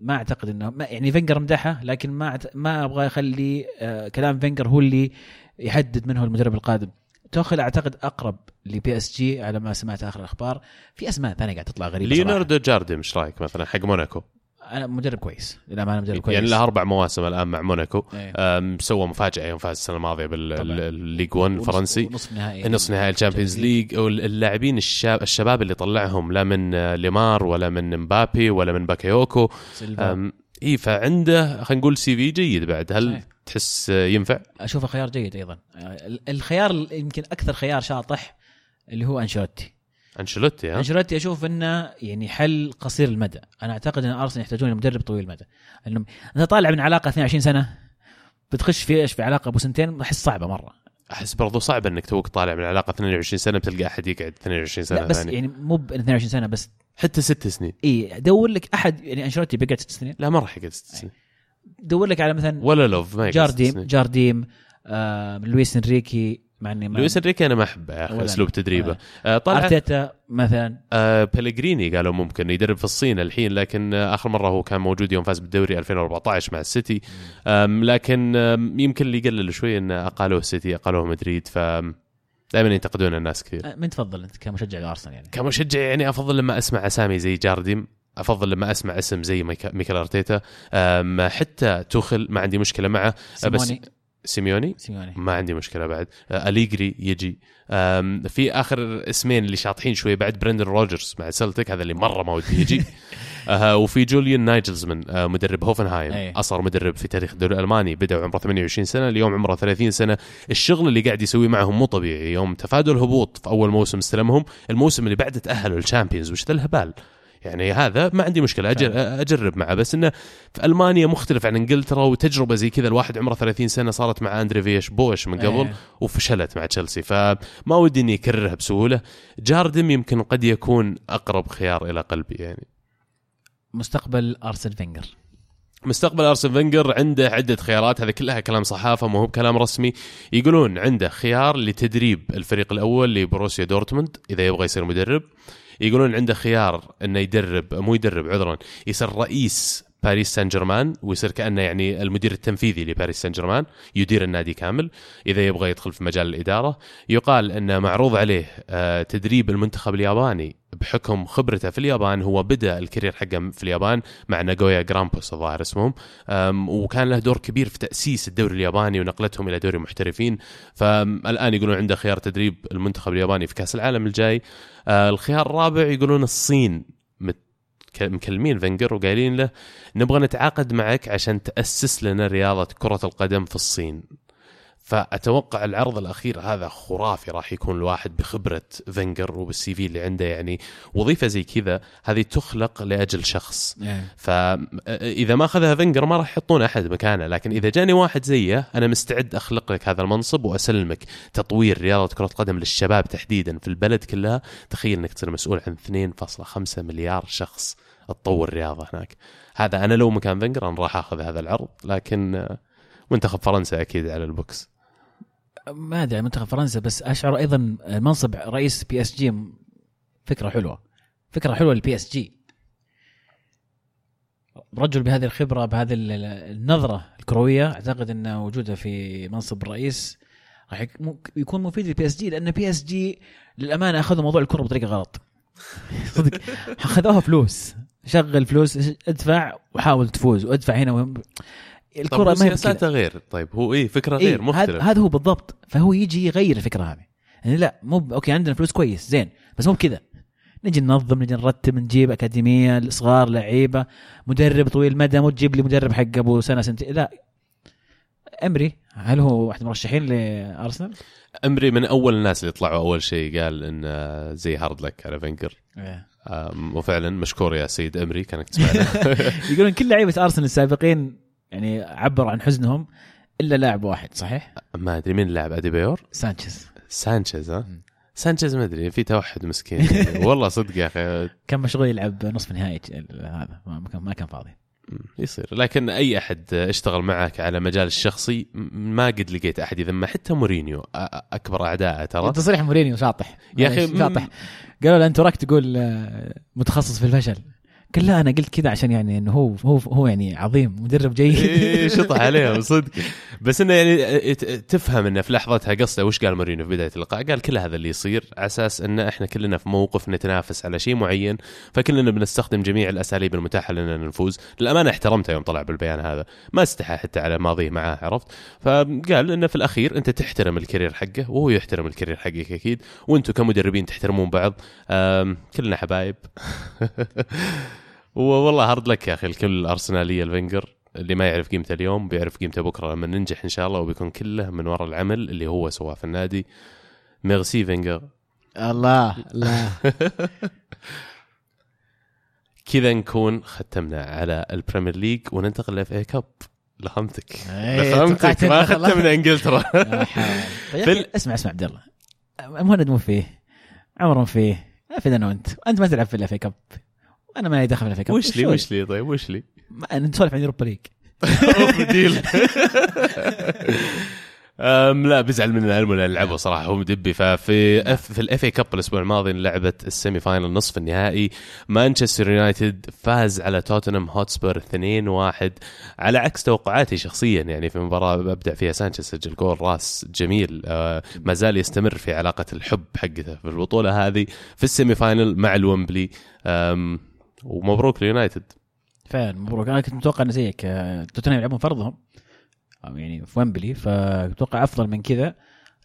ما أعتقد إنه ما يعني فينجر مدحه لكن ما ما أبغى أخلي آه، كلام فينجر هو اللي يحدد من هو المدرب القادم. توخل أعتقد أقرب ل PSG على ما سمعت آخر الأخبار. في أسماء ثانية قاعد تطلع غريبة. ليوناردو جارديم إيش رأيك مثلا حق موناكو؟ أنا مدرب كويس. للامانه مدرب كويس. يعني له أربع مواسم الآن مع موناكو. أم، سوى مفاجأة يوم فاز السنة الماضية. بال Ligue 1 الفرنسي نصف نهائي. نصف نهائي ال Champions League. واللاعبين الشاب الشباب اللي طلعهم لا من ليمار ولا من مبابي ولا من باكيوكو. اي فعنده خلينا نقول سي في جيد بعد. هل صحيح. تحس ينفع؟ أشوفه خيار جيد أيضا. ال- الخيار ال- يمكن أكثر خيار شاطح اللي هو أنشيلوتي. أنشيلوتي ها؟ أنشيلوتي أشوف إنه يعني حل قصير المدى. أنا أعتقد إن أرسنال يحتاجون مدرب طويل المدى. لأنه انت طالع من علاقة 22 سنة بتخش في إيش؟ في علاقة أبو سنتين احس صعبة مرة. أحس برضو صعب إنك توك طالع من علاقة 22 سنة بتلقى أحد يقعد 22 سنة لا بس ثانية. يعني مو ب 22 سنة بس. حتى ست سنين. اي دور لك أحد يعني أنشيلوتي بيقعد ست سنين؟ لا ما راح يقعد ست سنين. دور لك على مثلا ولا لوف ما جارديم جارديم آه لويس إنريكي مع إني ما- لويس إنريكي أنا ما أحبه يا أخي أسلوب. تدريبه. آه، طلع أرتيتا مثلا. آه بيليجريني قالوا ممكن يدرب في الصين الحين لكن آه آخر مرة هو كان موجود يوم فاز بالدوري 2014 مع السيتي. لكن يمكن اللي يقلل شوي إن أقالوه السيتي أقالوه مدريد ف دائما ينتقدون الناس كثير. آه، من تفضل أنت كمشجع لارسنال يعني؟ كمشجع يعني أفضل لما أسمع أسامي زي جارديم. أفضل لما أسمع اسم زي ميكا- ميكل أرتيتا. حتى توخل ما عندي مشكلة معه. بس سيميوني؟ سيميوني ما عندي مشكلة بعد. آه، أليجري يجي. في آخر اسمين اللي شاطحين شوي بعد برندن روجرز مع سلتك هذا اللي مرة ما ودي يجي. آه، وفي جوليان نايجلزمان آه، مدرب هوفنهايم. أي. أصغر مدرب في تاريخ الدوري الألماني. بدأ وعمره 28 سنة اليوم عمره 30 سنة. الشغل اللي قاعد يسويه معهم مو طبيعي. يوم تفادوا الهبوط في أول موسم استلمهم الموسم اللي بعده تأهلوا ال Champions وش ذا الهبال؟ يعني هذا ما عندي مشكلة أجر أجرب معه. بس إنه في ألمانيا مختلف عن إنجلترا وتجربة زي كذا الواحد عمره 30 سنة صارت مع أندري فيلاش بواش من قبل إيه. وفشلت مع تشيلسي. فما ودي إني أكررها بسهولة. جاردم يمكن قد يكون أقرب خيار إلى قلبي يعني. مستقبل ارسن فينجر. مستقبل أرسن فينجر عنده عدة خيارات هذا كلها كلام صحافة مو هو بكلام رسمي. يقولون عنده خيار لتدريب الفريق الأول لبروسيا دورتموند إذا يبغى يصير مدرب. يقولون عنده خيار إنه يدرب مو يدرب عذرا يصير رئيس باريس سان جيرمان ويصير كأنه يعني المدير التنفيذي لباريس سان جيرمان يدير النادي كامل إذا يبغى يدخل في مجال الإدارة. يقال انه معروض عليه آه، تدريب المنتخب الياباني بحكم خبرته في اليابان. هو بدأ ال career حقه في اليابان مع ناغويا جرامبوس الظاهر اسمهم. وكان له دور كبير في تأسيس الدوري الياباني ونقلتهم إلى دوري محترفين. فالآن يقولون عنده خيار تدريب المنتخب الياباني في كأس العالم الجاي. آه، الخيار الرابع يقولون الصين مكلمين فينجر وقايلين له نبغى نتعاقد معك عشان تأسس لنا رياضة كرة القدم في الصين. فأتوقع العرض الأخير هذا خرافي راح يكون الواحد بخبرة فينجر وبال CV اللي عنده يعني وظيفة زي كذا هذه تخلق لأجل شخص. فاذا ما أخذها فينجر ما راح يحطون أحد مكانه لكن إذا جاني واحد زيه أنا مستعد أخلق لك هذا المنصب وأسلمك تطوير رياضة كرة القدم للشباب تحديدا في البلد كلها. تخيل إنك تصير مسؤول عن 2.5 مليار شخص تطور الرياضه هناك. هذا أنا لو مكان فينجر أنا راح أخذ هذا العرض لكن منتخب فرنسا أكيد على البوكس. ما أدري منتخب فرنسا بس أشعر أيضا منصب رئيس PSG فكرة حلوة. فكرة حلوة لل PSG رجل بهذه الخبرة بهذه ال- ال- النظرة الكروية أعتقد إن وجوده في منصب الرئيس راح يكون مفيد لل PSG لأن PSG للأمانة أخذوا موضوع الكره بطريقة غلط. صدق. أخذوها فلوس. شغل فلوس ادفع وحاول تفوز وادفع هنا الكرة ما هي. سياساته غير؟ طيب هو إيه فكرة إيه، غير مختلف. هذا هو بالضبط. فهو يجي يغير الفكرة هذه. يعني لا مو ب... okay عندنا فلوس كويس زين بس مو بكذا. نجي ننظم نجي نرتب نجيب أكاديمية صغار لعيبة مدرب طويل المدى مو تجيب لي مدرب حق أبو سنة سنتين. لا. أمري هل هو واحد من المرشحين لأرسنال؟ أمري من أول الناس اللي طلعوا أول شيء قال إن آه، زي hard luck على فينجر آم، وفعلا مشكور يا سيد أمري كانك تسمعنا. يقولون كل لعيبة أرسنال السابقين يعني عبروا عن حزنهم إلا لاعب واحد صحيح؟ ما أدري مين اللاعب؟ اديبيور سانشيز. سانشيز ها. سانشيز ما أدري في توحد مسكين. يعني والله صدق يا أخي. كان مشغول يلعب نصف نهائي هذا ما كان ما كان فاضي. يصير. لكن أي أحد اشتغل معك على مجال الشخصي ما قد لقيت أحد يذمه. حتى مورينيو أكبر اعدائه ترى. تصريح مورينيو شاطح. يا أخي، معليش، شاطح. قالوا له انت وراك تقول آه، متخصص في الفشل. قال لا أنا قلت كذا عشان يعني إنه هو هو هو يعني عظيم مدرب جيد. إيه، شطح عليهم صدق. بس إنه يعني تفهم إنه في لحظتها قصده وش قال مورينيو في بداية اللقاء؟ قال كل هذا اللي يصير على أساس إن إحنا كلنا في موقف نتنافس على شيء معين فكلنا بنستخدم جميع الأساليب المتاحة لنا نفوز. للأمانة احترمته يوم طلع بالبيان هذا. ما استحى حتى على ماضيه معاه عرفت؟ فقال إنه في الأخير أنت تحترم الكارير حقه وهو يحترم الكارير حقك أكيد وأنتم كمدربين تحترمون بعض. كلنا حبايب. والله hard luck يا أخي الكل الارسناليه الفينجر. اللي ما يعرف قيمته اليوم بيعرف قيمته بكرة لما ننجح إن شاء الله وبيكون كله من وراء العمل اللي هو سواه في النادي. ميرسي فينجر. الله الله. كذا نكون ختمنا على ال Premier League وننتقل ل FA Cup. لخمتك. إيه، لخمتك. ما. ختمنا إنجلترا. طيب اسمع اسمع عبد الله. مهند مو فيه. عمر مو فيه. ما في أنا وانت أنت ما تلعب في ال FA Cup. وأنا ما لي دخل في ال FA Cup وش لي وش لي طيب؟ وش لي؟ نسولف عن Europa League deal. أم لا بزعل من العلم اللي لعبه صراحة. هو مدبي ففي اف في ال FA Cup الأسبوع الماضي لعبت ال semi-final نصف النهائي. مانشستر يونايتد فاز على توتنهام هوتسبير 2-1 على عكس توقعاتي شخصيا يعني في مباراة أبدع فيها سانشيز سجل جول رأس جميل. آه ما زال يستمر في علاقة الحب حقته في البطولة هذه. في ال semi-final مع الومبلي. ومبروك ليونايتد. فعلا مبروك. أنا كنت متوقع إنه زيك. توتنهام يلعبون فرضهم. يعني في ويمبلي. فأتوقع أفضل من كذا.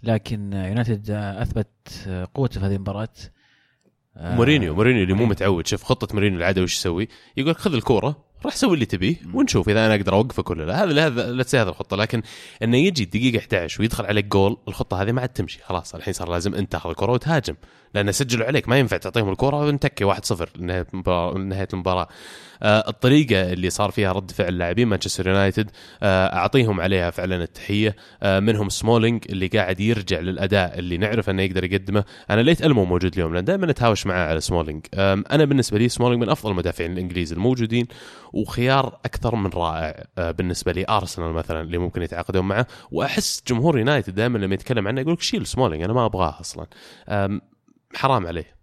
لكن يونايتد أثبت قوته في هذه المباراة. آه، مورينيو مورينيو اللي مو مورينيو. متعود. شوف خطة مورينيو العادة وش يسوي؟ يقول خذ الكورة راح سوي اللي تبيه ونشوف إذا أنا أقدر أوقفك ولا لا. هذا هذا لا تسوي هذا الخطة. لكن إنه يجي دقيقه 11 ويدخل عليك جول الخطة هذه ما عاد تمشي. خلاص الحين صار لازم أنت تاخذ الكره وتهاجم. لأن سجلوا عليك ما ينفع تعطيهم الكرة ونتكي 1-0 لنهايه المباراه نهاية المباراة. آه الطريقة اللي صار فيها رد فعل لاعبين مانشستر يونايتد آه أعطيهم عليها فعلا التحية. آه منهم سمولينج اللي قاعد يرجع للأداء اللي نعرف إنه يقدر يقدمه. أنا ليت ألمو موجود اليوم لأن دائما نتهاوش معاه على سمولينج. أنا بالنسبة لي سمولينج من أفضل المدافعين الإنجليز الموجودين وخيار أكثر من رائع بالنسبة لي أرسنال مثلا اللي ممكن يتعاقدون معه. وأحس جمهور يونايتد دائما لما يتكلم عنه يقول لك شيل سمولينج أنا ما أبغاه أصلا. حرام عليه.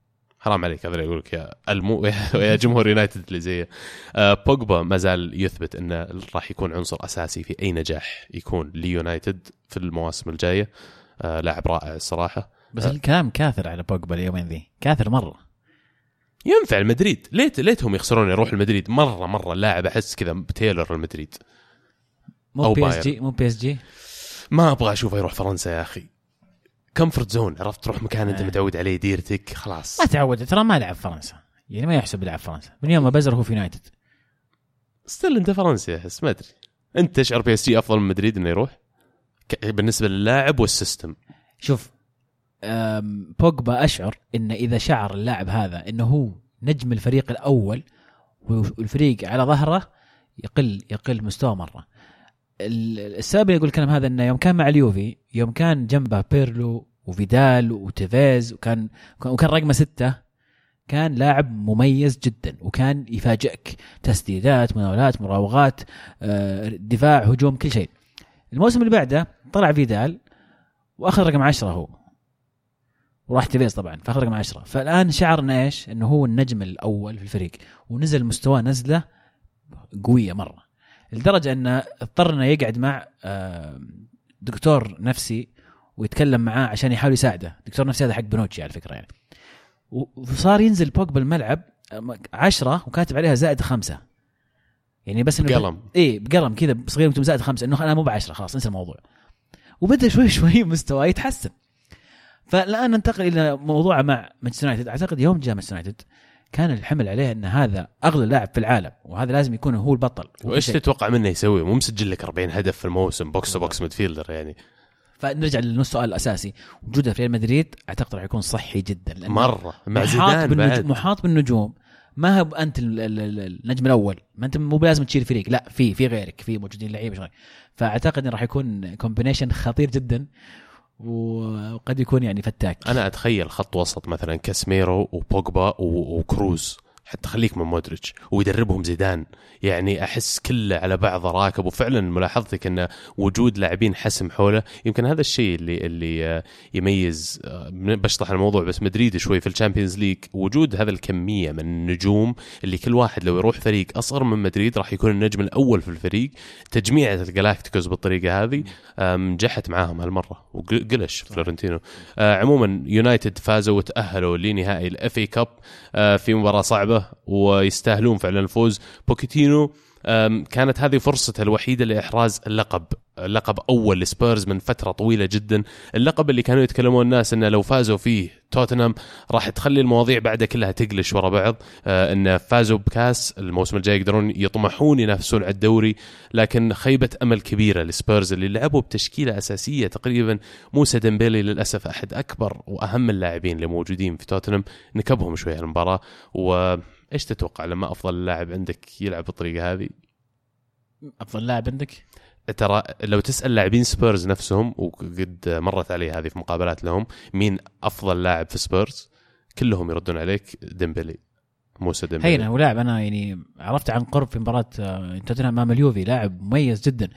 حرام عليك هذا اللي يقول لك يا المو يا جمهور يونايتد اللي زيه آه، بوجبا ما زال يثبت انه راح يكون عنصر أساسي في أي نجاح يكون ليونايتد في المواسم الجاية. آه، لاعب رائع الصراحة. بس الكلام كاثر على بوجبا اليومين ذي. كاثر مرة. ينفع المدريد. ليت ليتهم يخسرون يروح المدريد. مرة مرة اللاعب أحس كذا بتيلر المدريد. مو بي إس. جي مو بي إس جي؟ ما أبغى أشوفه يروح فرنسا يا أخي. comfort zone عرفت؟ تروح مكان أنت آه. متعود عليه ديرتك خلاص. ما تعود ترى ما لعب فرنسا. يعني ما يحسب يلعب فرنسا. من يوم ما بزر هو في يونايتد. still أنت فرنسي أحس ما أدري. أنت تشعر PSG أفضل من مدريد إنه يروح؟ بالنسبة للاعب وال system. شوف بوجبا أشعر إن إذا شعر اللاعب هذا إنه هو نجم الفريق الأول والفريق على ظهره يقل يقل مستوى مرة. السبب اللي يقول الكلام هذا إنه يوم كان مع اليوفي يوم كان جنبه بيرلو وفيدال وتيفيز وكان وكان رقمه ستة كان لاعب مميز جدا وكان يفاجئك. تسديدات مناولات مراوغات آه، دفاع هجوم كل شيء. الموسم اللي بعده طلع فيدال وأخذ رقم 10 هو. وراح تيفيز طبعا فأخذ رقم 10 فالآن شعر إيش؟ إنه هو النجم الأول في الفريق. ونزل مستواه نزلة قوية مرة. لدرجة انه اضطر انه يقعد مع آه، دكتور نفسي ويتكلم معاه عشان يحاول يساعده. دكتور نفسي هذا حق بنوتشي على فكرة يعني. وصار ينزل بوك بالملعب عشرة وكاتب عليها زائد خمسة. يعني بس إنه قلم إيه بقلم كذا صغير مكتوب زائد خمسة إنه أنا مو بعشرة خلاص انسى الموضوع. وبدأ شوي شوي مستواه يتحسن. فالآن ننتقل إلى موضوع مع مانشستر يونايتد. أعتقد يوم جاء مانشستر يونايتد. كان الحمل عليه إن هذا أغلى لاعب في العالم وهذا لازم يكون هو البطل وإيش. تتوقع منه يسوي؟ مو مسجل لك 40 هدف في الموسم box to box midfielder يعني. فنرجع للسؤال الأساسي. وجوده في ريال مدريد أعتقد راح يكون صحي جدا مرة. مع محاط زيدان بالنجوم محاط بالنجوم. ما هو أنت ال- ال- ال- النجم الأول. ما أنت مو لازم تشيل فريق. لا في في غيرك. في موجودين لعيبة فأعتقد راح يكون combination خطير جدا. وقد يكون يعني فتاك. أنا أتخيل خط وسط مثلا كاسميرو وبوجبا وكروز. حتى خليك من مودريتش ويدربهم زيدان. يعني أحس كله على بعضه راكب وفعلا ملاحظتك إن وجود لاعبين حسم حوله يمكن هذا الشيء اللي اللي آه، يميز آه، بشطح الموضوع بس مدريد شوي في ال Champions League وجود هذا الكمية من النجوم اللي كل واحد لو يروح فريق أصغر من مدريد راح يكون النجم الأول في الفريق. تجميعة الجلاكتيكوس بالطريقة هذه نجحت معاهم هالمرة وقلش فلورنتينو. آه، عموما يونايتد فازوا وتأهلوا لنهائي ال FA Cup في مباراة صعبة. ويستاهلون فعلا الفوز. بوكيتينو كانت هذه فرصته الوحيدة لإحراز اللقب. لقب أول لسبيرز من فترة طويلة جدا. اللقب اللي كانوا يتكلمون الناس إنه لو فازوا فيه توتنهام راح تخلي المواضيع بعدها كلها تقلش ورا بعض. آه انه فازوا بكاس الموسم الجاي يقدرون يطمحون ينافسون على الدوري. لكن خيبة أمل كبيرة لسبيرز اللي لعبوا بتشكيلة أساسية تقريبا. موسى ديمبيلي للأسف أحد أكبر وأهم اللاعبين اللي موجودين في توتنهام. نكبهم شوي المباراة وايش تتوقع لما أفضل لاعب عندك يلعب بالطريقة هذه؟ أفضل لاعب عندك؟ ترى لو تسأل لاعبين سبيرز نفسهم وقد مرت علي هذه في مقابلات لهم مين أفضل لاعب في سبيرز؟ كلهم يردون عليك ديمبلي موسى ديمبلي. هينا هو لاعب أنا يعني عرفت عن قرب في مباراة آه، توتنهام امام اليوفي لاعب مميز جدا.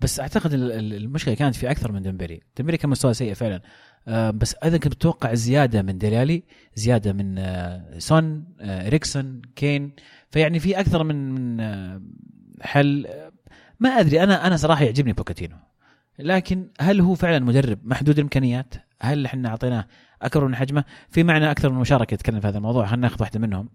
بس أعتقد ال- ال- المشكلة كانت في أكثر من ديمبلي ديمبلي كان مستوى سيء فعلا. بس أيضا كنت متوقع زيادة من ديلي ألي زيادة من آه، سون آه، إريكسون كين. فيعني في أكثر من آه، حل. آه، ما أدري أنا أنا صراحة يعجبني بوكاتينو. لكن هل هو فعلا مدرب محدود الإمكانيات؟ هل إحنا أعطيناه أكبر من حجمه؟ في معنا أكثر من مشاركة يتكلم في هذا الموضوع. خلينا ناخذ واحدة منهم.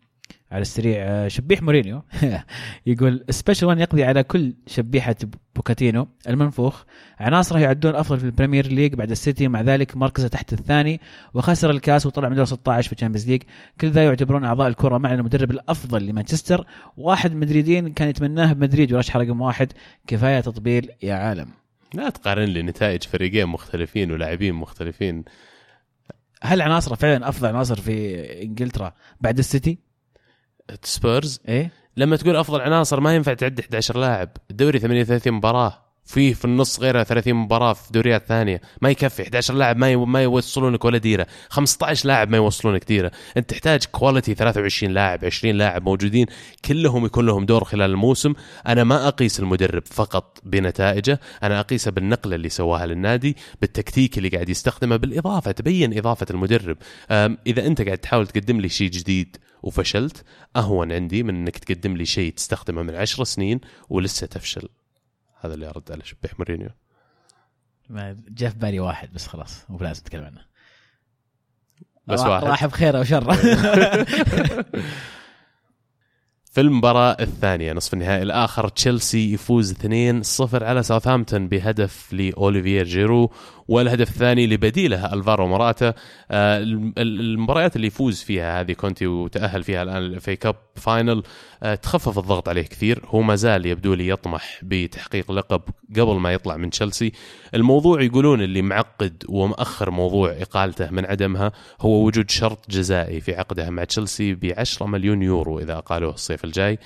على السريع آه، شبيح مورينيو يقول special 1 يقضي على كل شبيحة بوكاتينو المنفوخ. عناصره يعدون أفضل في ال Premier League بعد السيتي مع ذلك مركزه تحت الثاني وخسر الكاس وطلع من دور 16 في ال Champions League كل ذا يعتبرون أعضاء الكرة مع المدرب الأفضل لمانشستر. واحد مدريدين كان يتمناه بمدريد ورشح رقم واحد. كفاية تطبيل يا عالم. لا تقارن لي نتائج فريقين مختلفين ولاعبين مختلفين. هل عناصره فعلا أفضل عناصر في إنجلترا بعد السيتي؟ سبيرز إيه. لما تقول أفضل عناصر ما ينفع تعد 11 لاعب. الدوري 38 مباراة. فيه في النص غيرها 30 مباراة في دوريات ثانية ما يكفي. 11 لاعب ما ما يوصلونك ولا ديرة. 15 لاعب ما يوصلونك ديرة. أنت تحتاج quality 23 لاعب 20 لاعب موجودين. كلهم يكون لهم دور خلال الموسم. أنا ما أقيس المدرب فقط بنتائجه. أنا اقيسه بالنقله اللي سواها للنادي بالتكتيك اللي قاعد يستخدمه بالإضافة تبين إضافة المدرب. إذا أنت قاعد تحاول تقدم لي شيء جديد وفشلت أهون عندي من إنك تقدم لي شيء تستخدمه من عشر سنين ولسه تفشل. هذا اللي أرد على شبيح مورينيو. ما جاء في بالي واحد بس خلاص مو بلازم نتكلم عنه. بس واحد. راح بخير أو شر. في المباراة الثانية نصف النهائي الآخر تشيلسي يفوز 2-0 على ساوثهامبتون بهدف لأوليفير جيرو. والهدف الثاني لبديله الفارو موراتا آه، الم- ال- المباريات اللي يفوز فيها هذه كونتي وتأهل فيها الآن ال FA Cup final آه، تخفف الضغط عليه كثير. هو ما زال يبدو لي يطمح بتحقيق لقب قبل ما يطلع من تشيلسي. الموضوع يقولون اللي معقد ومأخر موضوع إقالته من عدمها هو وجود شرط جزائي في عقده مع تشيلسي ب 10 مليون يورو إذا أقالوه الصيف الجاي.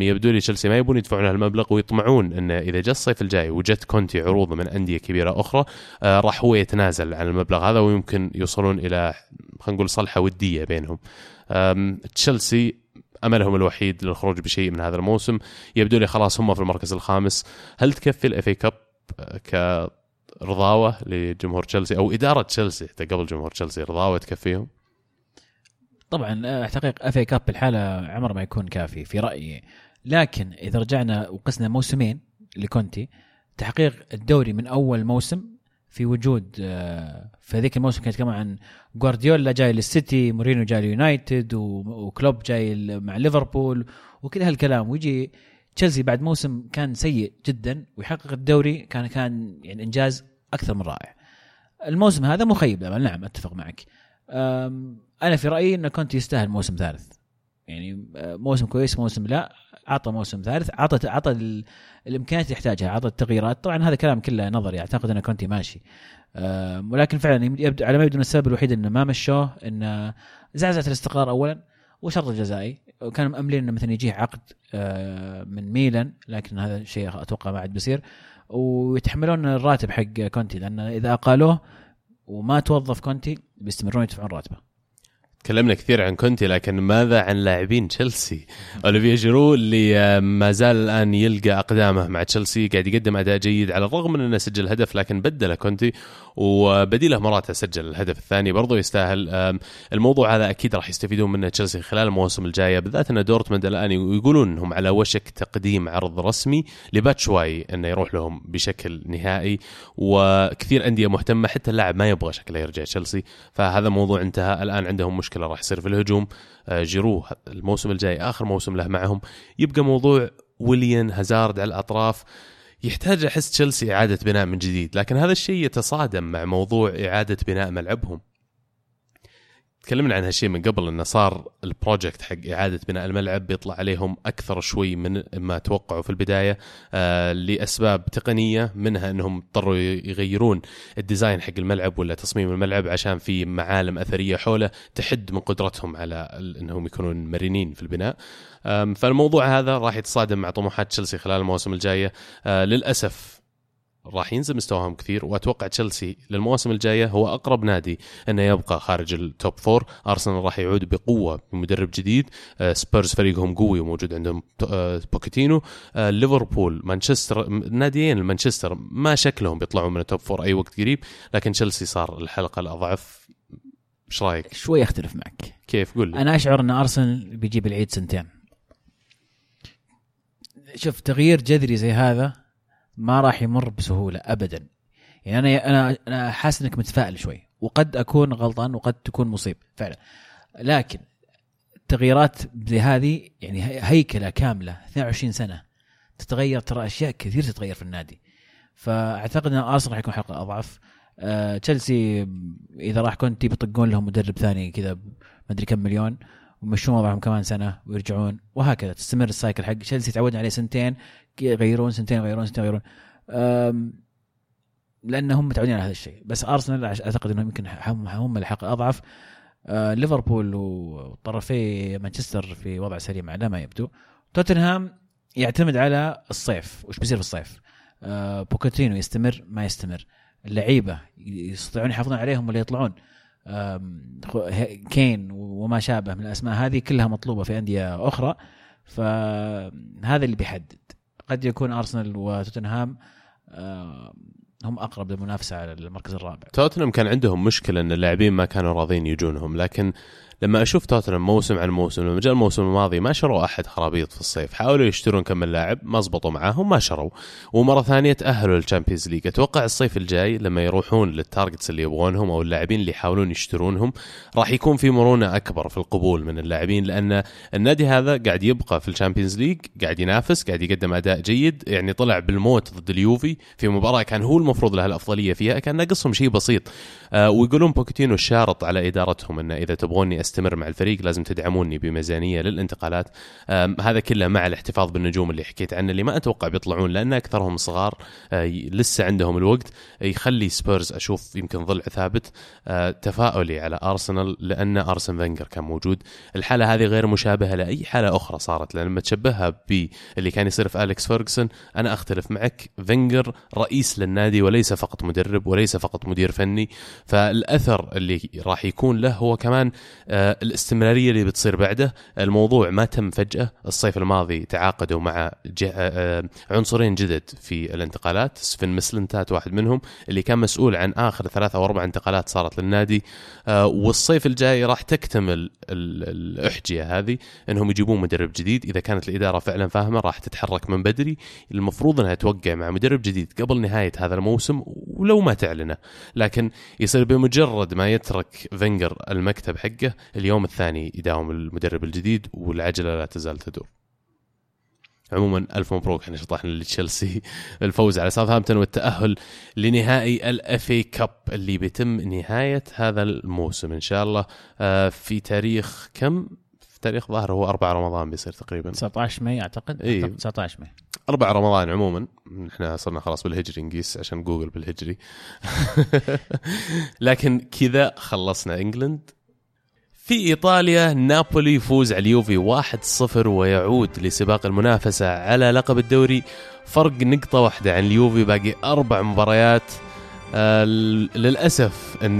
يبدو لي تشيلسي ما يبون يدفعون هالمبلغ ويطمعون انه إذا جاء الصيف الجاي وجت كونتي عروض من أندية كبيرة أخرى آه، راح هو يتنازل عن المبلغ هذا ويمكن يوصلون إلى خلينا نقول صلحة ودية بينهم. تشيلسي أملهم الوحيد للخروج بشيء من هذا الموسم يبدو لي خلاص هم في المركز الخامس هل تكفي ال FA Cup كرضاوة لجمهور تشيلسي أو إدارة تشيلسي قبل جمهور تشيلسي رضاوة تكفيهم؟ طبعا آه، تحقيق FA Cup لحاله عمر ما يكون كافي في رأيي لكن إذا رجعنا وقسنا موسمين لكونتي تحقيق الدوري من أول موسم في وجود آه، في هذيك الموسم كانت كمان عن جوارديولا جاي للسيتي مورينو جاي ليونايتد و- وكلوب جاي مع ليفربول وكل هالكلام ويجي تشيلسي بعد موسم كان سيء جدا ويحقق الدوري كان كان يعني إنجاز أكثر من رائع. الموسم هذا مخيب نعم أتفق معك. أنا في رأيي ان كنت يستاهل موسم ثالث. يعني أه، موسم كويس موسم لا عطى موسم ثالث عطى عطى ال- الإمكانيات اللي يحتاجها عطى التغييرات. طبعا هذا كلام كله نظري أعتقد ان كونتي ماشي. ولكن فعلا يبدو على ما يبدو السبب الوحيد إنه ما مشوه انه زعزعة الاستقرار اولا وشرط الجزائي. وكانوا مأملين إنه مثلا يجيه عقد أه، من ميلان لكن هذا الشيء أتوقع ما عاد بيصير. ويتحملون الراتب حق كونتي لأن إذا أقالوه وما توظف كونتي بيستمرون يدفعون راتبه تكلمنا كثير عن كونتي لكن ماذا عن لاعبين تشيلسي؟ أوليفيه جيرو اللي ما زال الآن يلقى أقدامه مع تشيلسي قاعد يقدم أداء جيد على الرغم من أنه سجل هدف لكن بدله كونتي وبديله موراتا سجل الهدف الثاني برضو يستاهل. الموضوع هذا أكيد راح يستفيدون منه تشيلسي خلال المواسم الجايه بالذات أن دورتموند الآن يقولون انهم على وشك تقديم عرض رسمي لباتشواي أنه يروح لهم بشكل نهائي. وكثير أندية مهتمة حتى اللاعب ما يبغى شكله يرجع تشيلسي. فهذا موضوع انتهى. الآن عندهم مشكلة راح يصير في الهجوم. آه، جيرو الموسم الجاي آخر موسم له معهم. يبقى موضوع ويليان هازارد على الأطراف. يحتاج أحس تشيلسي إعادة بناء من جديد لكن هذا الشيء يتصادم مع موضوع إعادة بناء ملعبهم. تكلمنا عن هالشيء من قبل إنه صار ال project حق إعادة بناء الملعب بيطلع عليهم أكثر شوي من ما توقعوا في البداية آه لأسباب تقنية منها إنهم اضطروا يغيرون ال design حق الملعب ولا تصميم الملعب عشان في معالم أثرية حوله تحد من قدرتهم على إنهم يكونون مرنين في البناء. آم، فالموضوع هذا راح يتصادم مع طموحات تشيلسي خلال المواسم الجايه آه للأسف راح ينزل مستواهم كثير وأتوقع تشيلسي للمواسم الجاية هو أقرب نادي إنه يبقى خارج ال top four أرسنال راح يعود بقوة بمدرب جديد. آه، سبيرز فريقهم قوي وموجود عندهم آه، بوكيتينو آه، ليفربول مانشستر ناديين مانشستر ما شكلهم بيطلعون من ال top four أي وقت قريب لكن تشيلسي صار الحلقة الأضعف. إيش رأيك؟ شوي أختلف معك. كيف؟ قول لي. أنا أشعر إن أرسنال بيجيب العيد سنتين. شوف تغيير جذري زي هذا ما راح يمر بسهولة ابدا. يعني أنا أنا أنا حاسس إنك متفائل شوي. وقد أكون غلطان وقد تكون مصيب فعلا. لكن تغييرات زي هذه يعني هي- هيكلة كاملة 22 سنة تتغير ترى أشياء كثير تتغير في النادي. فأعتقد إن أرسنال راح يكون حلقة أضعف. آه، تشيلسي إذا راح كنت بيطقون لهم مدرب ثاني كذا ما أدري كم مليون. ويمشون وضعهم كمان سنة ويرجعون وهكذا. تستمر السايكل حق تشيلسي تعودنا عليه سنتين يغيرون سنتين يغيرون سنتين يغيرون. لأن هم متعودين على هذا الشيء. بس أرسنال أعتقد إنهم يمكن هم الحق أضعف. آه، ليفربول وطرفي مانشستر في وضع سليم على ما يبدو. توتنهام يعتمد على الصيف. وش بيصير في الصيف؟ آه، بوكيتينو يستمر ما يستمر. اللعيبة يستطيعون يحافظون عليهم ولا يطلعون. كين وما شابه من الأسماء هذه كلها مطلوبة في أندية أخرى. فهذا اللي بيحدد. قد يكون أرسنال وتوتنهام هم أقرب للمنافسة على المركز الرابع. توتنهام كان عندهم مشكلة إن اللاعبين ما كانوا راضين يجونهم لكن لما أشوف توتنهام موسم عن موسم لما جاء الموسم الماضي ما شروا أحد خرابيط في الصيف. حاولوا يشترون كم لاعب ما زبطوا معاهم ما شروا. ومرة ثانية تأهلوا لل Champions League أتوقع الصيف الجاي لما يروحون لل targets اللي يبغونهم أو اللاعبين اللي يحاولون يشترونهم راح يكون في مرونة أكبر في القبول من اللاعبين لأن النادي هذا قاعد يبقى في ال Champions League قاعد ينافس قاعد يقدم أداء جيد. يعني طلع بالموت ضد اليوفي في مباراة كان هو المفروض له الأفضلية فيها كان ناقصهم شيء بسيط. آه ويقولون بوكيتينو شارط على إدارتهم إنه إذا تبغوني استمر مع الفريق لازم تدعموني بميزانية للانتقالات. هذا كله مع الاحتفاظ بالنجوم اللي حكيت عنه اللي ما أتوقع بيطلعون لأن أكثرهم صغار آه، لسه عندهم الوقت. يخلي سبيرز أشوف يمكن ضلع ثابت آه، تفاؤلي على أرسنال لأن أرسن فينجر كان موجود. الحالة هذه غير مشابهة لأي حالة أخرى صارت لأن لما تشبهها باللي كان يصير في أليكس فيرجسون أنا أختلف معك فينجر رئيس للنادي وليس فقط مدرب وليس فقط مدير فني. فالأثر اللي راح يكون له هو كمان آه، الاستمرارية اللي بتصير بعده. الموضوع ما تم فجأة. الصيف الماضي تعاقدوا مع جه- آه، عنصرين جدد في الانتقالات. سفن مسلنتات واحد منهم اللي كان مسؤول عن آخر ثلاثة أو أربع انتقالات صارت للنادي. آه، والصيف الجاي راح تكتمل ال- الأحجية هذه إنهم يجيبون مدرب جديد. إذا كانت الإدارة فعلا فاهمة راح تتحرك من بدري. المفروض إنها توقع مع مدرب جديد قبل نهاية هذا الموسم ولو ما تعلنه. لكن يصير بمجرد ما يترك فينجر المكتب حقه اليوم الثاني يداوم المدرب الجديد والعجلة لا تزال تدور عموما ألف مبروك. إحنا شطحنا لتشيلسي. الفوز على ساوثهامبتون والتأهل لنهائي ال FA Cup اللي بيتم نهاية هذا الموسم إن شاء الله. آه، في تاريخ كم؟ في تاريخ ظاهر هو 4 رمضان بيصير تقريبا. 19 May أعتقد. أعتقد 19 May. 4 رمضان عموما. إحنا صرنا خلاص بالهجري نقيس عشان جوجل بالهجري. لكن كذا خلصنا England. في إيطاليا نابولي يفوز على اليوفي 1-0 ويعود لسباق المنافسة على لقب الدوري. فرق نقطة واحدة عن اليوفي باقي أربع مباريات. آه، للأسف إن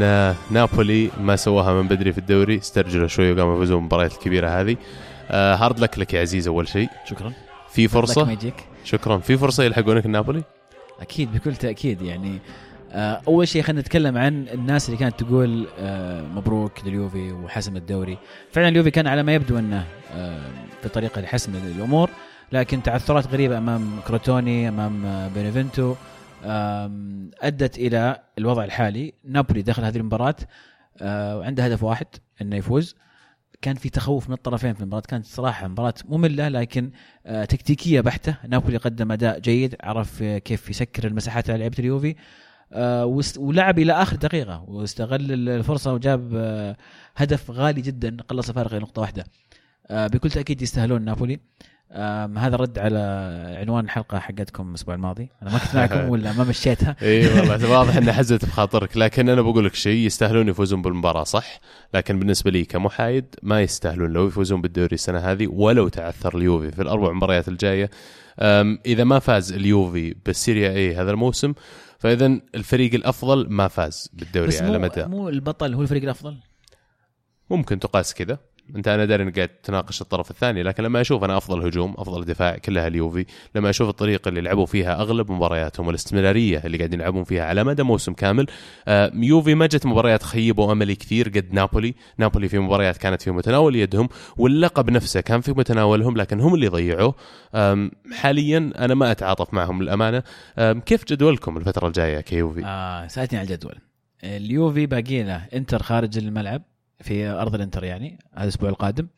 نابولي ما سواها من بدري في الدوري. استرجلوا شوي وقاموا يفوزون بالمباريات الكبيرة هذه. آه، هارد لك لك يا عزيز أول شيء. شكرا. في فرصة؟ شكرا. في فرصة يلحقونك النابولي أكيد بكل تأكيد يعني. آه، أول شيء خلينا نتكلم عن الناس اللي كانت تقول آه، مبروك لليوفي وحسم الدوري. فعلا اليوفي كان على ما يبدو أنه آه، في طريقة لحسم الأمور لكن تعثرات غريبة أمام كروتوني أمام آه، بينيفنتو أدت إلى الوضع الحالي. نابولي دخل هذه المباراة آه، وعنده هدف واحد إنه يفوز. كان في تخوف من الطرفين في المباراة. كانت صراحة مباراة مملة لكن آه، تكتيكية بحتة. نابولي قدم أداء جيد عرف آه، كيف يسكر المساحات على لعيبة اليوفي. آه، ولعب إلى آخر دقيقة واستغل الفرصة وجاب آه، هدف غالي جدا قلص الفارق إلى نقطة واحدة. آه، بكل تأكيد يستاهلون نابولي. هذا رد على عنوان الحلقة حقتكم الأسبوع الماضي. أنا ما كنت معكم ولا ما مشيتها. إي والله واضح انها حزت بخاطرك. لكن أنا بقول لك شيء يستاهلون يفوزون بالمباراة صح؟ لكن بالنسبة لي كمحايد ما يستاهلون لو يفوزون بالدوري السنة هذه ولو تعثر اليوفي في الأربع مباريات الجاية. إذا ما فاز اليوفي بالسيريا اي هذا الموسم فاذا الفريق الأفضل ما فاز بالدوري على مدى. مو البطل هو الفريق الأفضل؟ ممكن تقاس كذا. انت أنا داري انك قاعد تناقش الطرف الثاني لكن لما أشوف أنا افضل هجوم افضل دفاع كلها اليوفي لما أشوف الطريقة اللي لعبوا فيها اغلب مبارياتهم والاستمراريه اللي قاعدين يلعبون فيها على مدى موسم كامل آه، يوفي ما جت مباريات خيبوا املي كثير قد نابولي نابولي في مباريات كانت في متناول يدهم واللقب نفسه كان في متناولهم لكن هم اللي ضيعوه. حاليا أنا ما أتعاطف معهم للأمانة. كيف جدولكم الفترة الجاية كيوفي؟ آه سألتني على الجدول. اليوفي باقي له إنتر خارج الملعب. في أرض الإنتر يعني هذا الأسبوع القادم.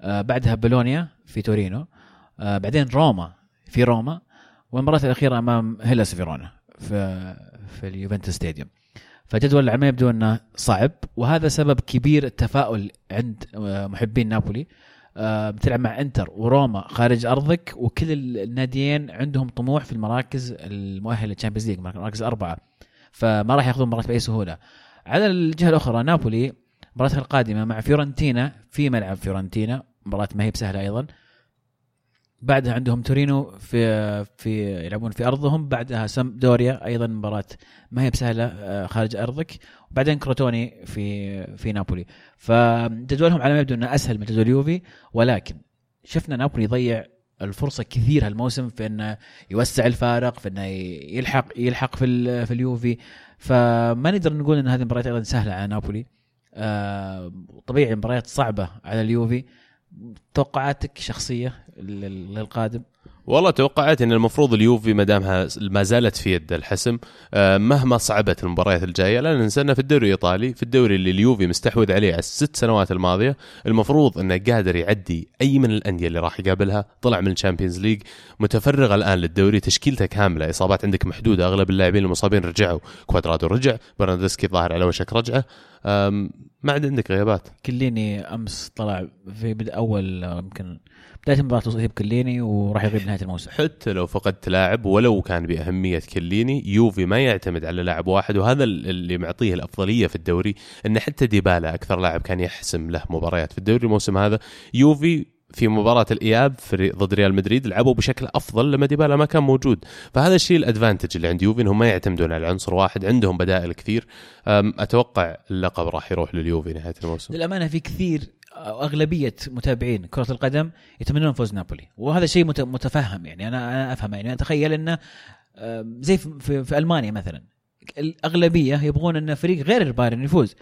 آه بعدها بولونيا في تورينو. آه بعدين روما في روما. والمباراة الأخيرة أمام هيلاس فيرونا في في اليوفنتوس stadium. فجدول ما يبدو أنه صعب وهذا سبب كبير التفاؤل عند آه، محبين نابولي. بتلعب مع إنتر وروما خارج أرضك وكل الناديين عندهم طموح في المراكز المؤهلة لل Champions League المراكز الأربعة. فما راح ياخذون مباراة بأي سهولة. على الجهة الأخرى نابولي مباراتها القادمة مع فيورنتينا في ملعب فيورنتينا مباراة ما هي بسهلة أيضا. بعدها عندهم تورينو في في يلعبون في أرضهم. بعدها سمدوريا أيضا مباراة ما هي بسهلة آه، خارج أرضك. وبعدين كروتوني في في نابولي. فجدولهم على ما يبدو إنه أسهل من جدول يوفي. ولكن شفنا نابولي يضيع الفرصة كثير هالموسم في إنه يوسع الفارق في إنه يلحق يلحق في في اليوفي. فما نقدر نقول إن هذه المباريات أيضا سهلة على نابولي. طبيعي مباريات صعبة على اليوفي. توقعاتك شخصية لل- للقادم؟ والله توقعت إن المفروض اليوفي ما دامها ما زالت في يد الحسم آه، مهما صعبت المباريات الجاية لا ننسى إنه في الدوري الإيطالي في الدوري اللي اليوفي مستحوذ عليه على الست سنوات الماضية المفروض إنه قادر يعدي أي من الأندية اللي راح يقابلها. طلع من ال Champions League متفرغ الآن للدوري تشكيلته كاملة إصابات عندك محدودة أغلب اللاعبين المصابين رجعوا كوادرادو رجع برناردسكي ظاهر على وشك رجعه. ما عاد عندك غيابات. كيليني أمس طلع في بدا أول يمكن بداية المباراة يصيب كيليني وراح يغيب نهاية الموسم. حتى لو فقدت لاعب ولو كان بأهمية كيليني يوفي ما يعتمد على لاعب واحد وهذا اللي معطيه الأفضلية في الدوري أن حتى ديبالا أكثر لاعب كان يحسم له مباريات. في الدوري الموسم هذا يوفي في مباراة الإياب في ضد ريال مدريد لعبوا بشكل أفضل لما ديبالا ما كان موجود. فهذا الشيء الأدفانتج اللي عند يوفي أنهم ما يعتمدون على عنصر واحد عندهم بدائل كثير. أتوقع اللقب راح يروح لليوفي نهاية الموسم. للأمانة في كثير أغلبية متابعين كرة القدم يتمنون فوز نابولي. وهذا شيء مت- متفهم يعني أنا أنا أفهم يعني. أتخيل إنه زي في, في, ألمانيا مثلا الاغلبيه يبغون إن فريق غير البايرن يفوز.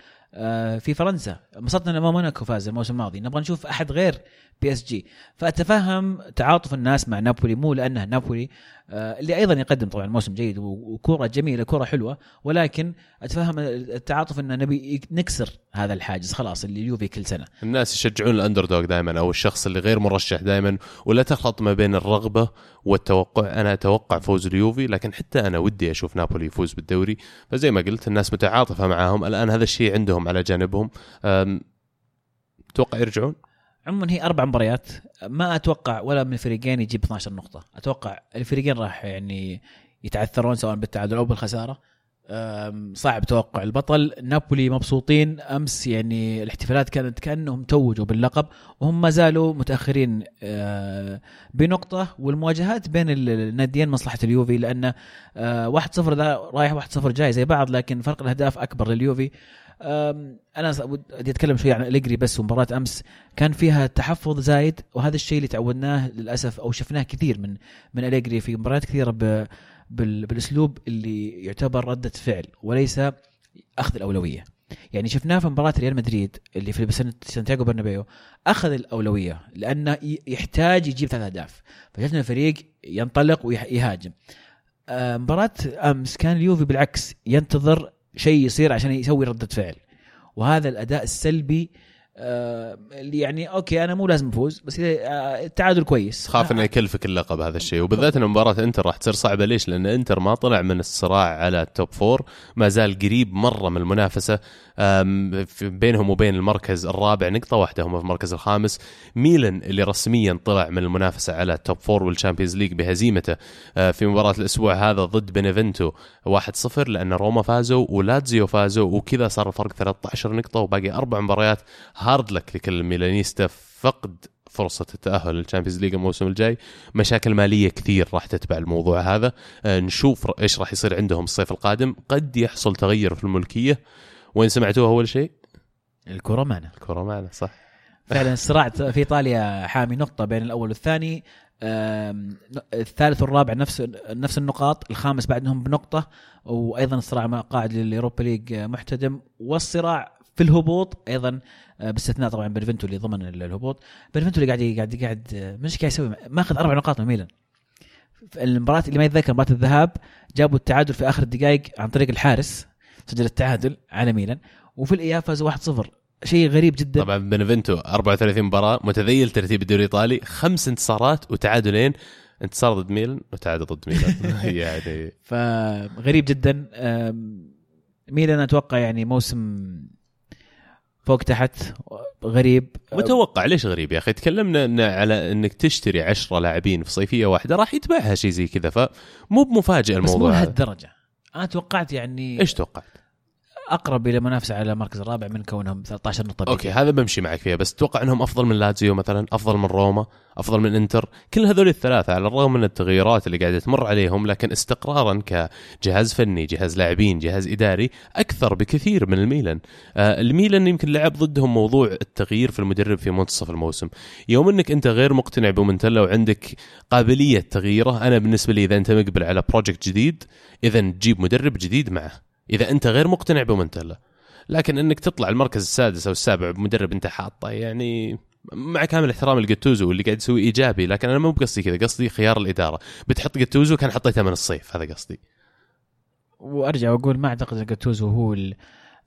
في فرنسا. انبسطنا لما موناكو فاز الموسم الماضي. نبغى نشوف أحد غير بي إس جي. فأتفهم تعاطف الناس مع نابولي مو لأنه نابولي آه، اللي أيضا يقدم طبعا موسم جيد وكره جميلة كره حلوة ولكن أتفهم التعاطف ان نبي نكسر هذا الحاجز خلاص اللي اليوفي كل سنة. الناس يشجعون ال underdog دائما أو الشخص اللي غير مرشح دائما ولا تخلط ما بين الرغبة والتوقع أنا أتوقع فوز اليوفي لكن حتى أنا ودي أشوف نابولي يفوز بالدوري. فزي ما قلت الناس متعاطفة معاهم. الآن هذا الشيء عندهم على جانبهم. أم، أتوقع يرجعون؟ عموما هي أربع مباريات. ما أتوقع ولا من الفريقين يجيب 12 نقطة. أتوقع الفريقين راح يعني يتعثرون سواء بالتعادل أو بالخسارة. صعب توقع البطل. نابولي مبسوطين أمس يعني الاحتفالات كانت كأنهم توجوا باللقب وهم ما زالوا متأخرين أه، بنقطة. والمواجهات بين ال- الناديين مصلحة اليوفي لأن أه، 1-0 ذا رايح 1-0 جاي زي بعض لكن فرق الأهداف أكبر لليوفي. أنا ودي أتكلم شوي عن إليجري بس ومباراة أمس كان فيها تحفظ زايد وهذا الشيء اللي تعودناه للأسف أو شفناه كثير من من إليجري في مباريات كثيرة بالأسلوب اللي يعتبر ردة فعل وليس أخذ الأولوية. يعني شفناه في مباراة ريال مدريد اللي في سانتياغو برنابيو أخذ الأولوية لأنه يحتاج يجيب ثلاث أهداف. فشفنا الفريق ينطلق ويهاجم آه، مباراة أمس كان اليوفي بالعكس ينتظر شيء يصير عشان يسوي ردة فعل. وهذا الأداء السلبي اللي يعني okay أنا مو لازم أفوز بس إذا آه، التعادل كويس. خاف إنه يكلفك اللقب هذا الشيء. وبالذات ان مباراة إنتر راح تصير صعبة. ليش؟ لأن إنتر ما طلع من الصراع على ال top four ما زال قريب مرة من المنافسة بينهم وبين المركز الرابع نقطة واحدة هم في المركز الخامس. ميلان اللي رسميا طلع من المنافسة على ال top four وال Champions League بهزيمته آه، في مباراة الأسبوع هذا ضد بينيفنتو 1-0 لأن روما فازوا ولاتزيو فازوا وكذا صار الفرق 13 نقطة وباقي أربع مباريات hard luck لكل الميلانيستا فقد فرصة التأهل لل Champions League الموسم الجاي. مشاكل مالية كثير راح تتبع الموضوع هذا. آه، نشوف إيش راح يصير عندهم الصيف القادم. قد يحصل تغير في الملكية. وين سمعتوها أول شيء؟ الكره معنا. الكرة معنا صح. فعلا الصراع في إيطاليا حامي نقطة بين الأول والثاني. الثالث والرابع نفس نفس النقاط الخامس بعدهم بنقطة وأيضا الصراع مع قاعد لليوروبا ليج محتدم. والصراع في الهبوط أيضا آه، باستثناء طبعا بنفنتو اللي ضمن الهبوط. بنفنتو اللي قاعد قاعد قاعد آه، مش قاعد يسوي ماخذ أربع نقاط من ميلان المباراة اللي ما يتذكر مباراة الذهاب جابوا التعادل في آخر الدقائق عن طريق الحارس سجل التعادل على ميلان. وفي الإياب فازوا 1-0 شيء غريب جدا. طبعا بنفنتو 34 مباراة متذيل ترتيب الدوري الإيطالي خمس انتصارات وتعادلين. انتصار ضد ميلان وتعادل ضد ميلان. يعني فغريب جدا. ميلان أتوقع يعني موسم فوق تحت غريب. متوقع. ليش غريب يا أخي؟ تكلمنا إن على إنك تشتري 10 لاعبين في صيفية واحدة راح يتبعها شيء زي كذا فمو بمفاجئ بس مو الموضوع لهالدرجة. أنا توقعت يعني إيش توقعت؟ أقرب إلى منافسة على المركز الرابع من كونهم 13 نقطة okay هذا بمشي معك فيها بس تتوقع إنهم أفضل من لاتزيو مثلا أفضل من روما أفضل من إنتر. كل هذول الثلاثة على الرغم من التغييرات اللي قاعدة تمر عليهم لكن استقرارا كجهاز فني جهاز لاعبين جهاز إداري أكثر بكثير من الميلان. آه الميلان يمكن لعب ضدهم موضوع التغيير في المدرب في منتصف الموسم. يوم إنك أنت غير مقتنع بمونتيلا وعندك قابلية تغييره أنا بالنسبة لي إذا أنت مقبل على project جديد إذا تجيب مدرب جديد معه. إذا أنت غير مقتنع بمونتيلا لكن إنك تطلع المركز السادس أو السابع بمدرب أنت حاطه يعني مع كامل احترام لجاتوزو واللي قاعد يسوي إيجابي لكن أنا مو بقصدي كذا قصدي خيار الإدارة بتحط جاتوزو كان حطيته من الصيف هذا قصدي وأرجع وأقول ما أعتقد جاتوزو هو ال-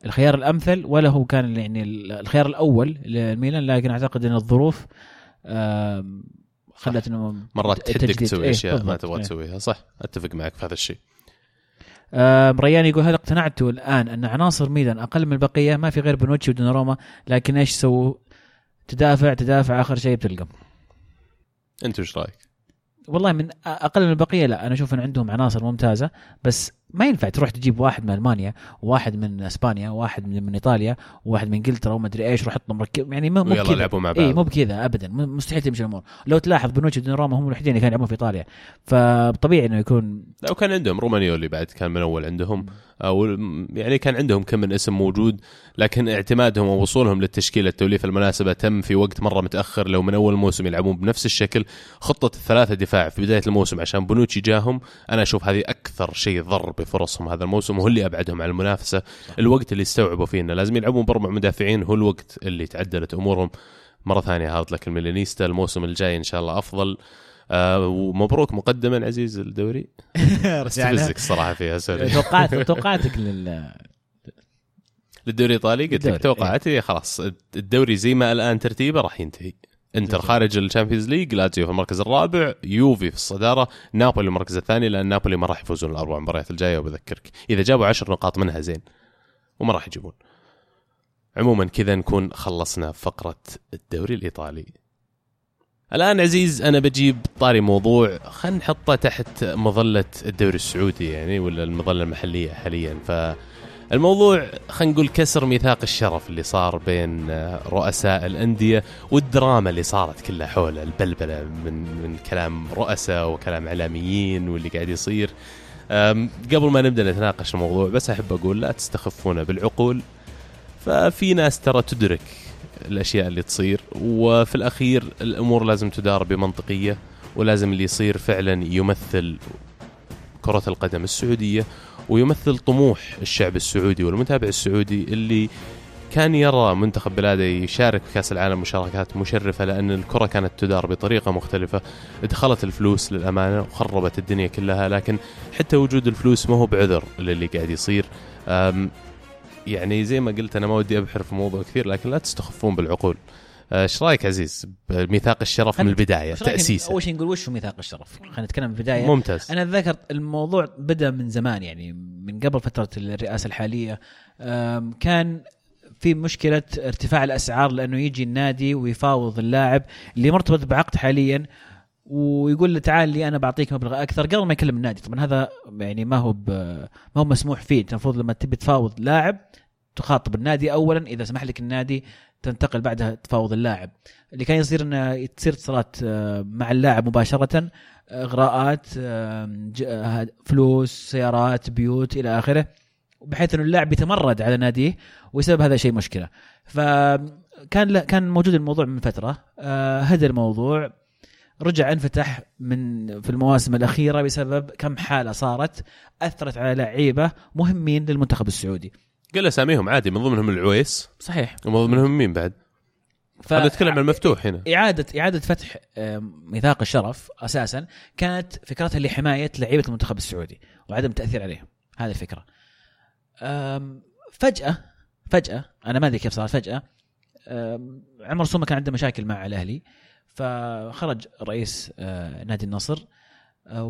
الخيار الأمثل ولا هو كان يعني ال- الخيار الأول للميلان لكن أعتقد إن الظروف خلت إنه مرات تحدك. تسوي إيه، أشياء ما. تبغى إيه. تسويها صح أتفق معك في هذا الشيء ريان يقول هل اقتنعتوا الآن أن عناصر ميلان أقل من البقية ما في غير بنوتشي ودوناروما لكن إيش سووا؟ تدافع تدافع آخر شيء بتلقم أنت وش رأيك؟ والله من أقل من البقية لا أنا أشوف إن عندهم عناصر ممتازة بس ما ينفع تروح تجيب واحد من ألمانيا وواحد من إسبانيا وواحد من, من إيطاليا وواحد من إنجلترا وما أدري إيش وحط مركب. يعني مو بكذا. لعبوا مع بعض. اي مو بكذا ابدا. مستحيل تمشي الأمور. لو تلاحظ بنوتشي ودوناروما هم الوحيدين اللي كانوا يلعبون في إيطاليا. فطبيعي إنه يكون لا وكان عندهم رومانيولي بعد كان من أول عندهم. أو يعني كان عندهم كم من اسم موجود لكن اعتمادهم ووصولهم للتشكيلة التوليفة المناسبة تم في وقت مرة متأخر. لو من أول موسم يلعبون بنفس الشكل خطة الثلاثة دفاع في بداية الموسم عشان بونوتشي جاهم أنا أشوف هذه أكثر شيء بفرصهم. هذا الموسم وهو اللي أبعدهم عن المنافسة. الوقت اللي استوعبوا فيه إنه لازم يلعبون باربع مدافعين. هو الوقت اللي تعدلت أمورهم. مرة ثانية hard luck الميلانيستا. الموسم الجاي إن شاء الله أفضل. آه ومبروك مقدما عزيز الدوري. استفزك الصراحه فيها sorry. توقعت توقعاتك لل للدوري الإيطالي؟ قلت لك توقعاتي خلاص. الدوري زي ما الآن ترتيبه راح ينتهي. انتر. خارج ال Champions League لاتسيو في المركز الرابع يوفي في الصدارة نابولي المركز الثاني لأن نابولي ما راح يفوزون الأربع مباريات الجاية وبذكرك. إذا جابوا عشر نقاط منها زين وما راح يجيبون. عموما كذا نكون خلصنا فقرة الدوري الإيطالي. الآن عزيز أنا بجيب طاري موضوع خلينا نحطه تحت مظلة الدوري السعودي يعني ولا المظلة المحلية حاليا. ف الموضوع خلينا نقول كسر ميثاق الشرف اللي صار بين آه، رؤساء الأندية والدراما اللي صارت كلها حول البلبلة من من كلام رؤساء وكلام إعلاميين واللي قاعد يصير. قبل ما نبدأ نتناقش الموضوع بس أحب أقول لا تستخفون بالعقول. ففي ناس ترى تدرك الأشياء اللي تصير وفي الأخير الأمور لازم تدار بمنطقية ولازم اللي يصير فعلا يمثل كرة القدم السعودية ويمثل طموح الشعب السعودي والمتابع السعودي اللي كان يرى منتخب بلاده يشارك في كأس العالم مشاركات مشرفة لأن الكرة كانت تدار بطريقة مختلفة. دخلت الفلوس للأمانة وخربت الدنيا كلها لكن حتى وجود الفلوس ما هو بعذر للي قاعد يصير. يعني زي ما قلت أنا ما ودي أبحر في موضوع كثير لكن لا تستخفون بالعقول. إيش رأيك عزيز بميثاق الشرف من البداية تأسيسه؟ أول شيء نقول وش هو ميثاق الشرف؟ خلينا نتكلم من البدايه ممتاز. أنا ذكرت الموضوع بدأ من زمان يعني من قبل فترة الرئاسة الحالية. كان في مشكلة ارتفاع الأسعار لأنه يجي النادي ويفاوض اللاعب اللي مرتبط بعقد حاليا ويقول له تعال لي أنا بعطيك مبلغ أكثر. قبل ما يكلم النادي طبعا هذا يعني ما هو ما هو مسموح فيه. المفروض لما تبي تفاوض لاعب تخاطب النادي اولا. إذا سمح لك النادي تنتقل بعدها تفاوض اللاعب. اللي كان يصير إنه تصير اتصالات آه، مع اللاعب مباشرة إغراءات آم، ج- آه، فلوس سيارات بيوت إلى آخره بحيث إنه اللاعب يتمرد على ناديه ويسبب هذا الشيء مشكلة. فكان كان موجود الموضوع من فترة. آه، هدى الموضوع. رجع انفتح من في المواسم الأخيرة بسبب كم حالة صارت أثرت على لعيبة مهمين للمنتخب السعودي. قل أساميهم عادي من ضمنهم العويس. صحيح. ومن ضمنهم مين بعد؟ ف... خلينا نتكلم عن المفتوح هنا. إعادة إعادة فتح آم، ميثاق الشرف أساسا كانت فكرتها لحماية لعيبة المنتخب السعودي وعدم التأثير عليهم. هذه الفكرة. آم، فجأة فجأة أنا ما أدري كيف صارت آم، عمر سومة كان عنده مشاكل مع الأهلي فخرج رئيس آه، نادي النصر آه،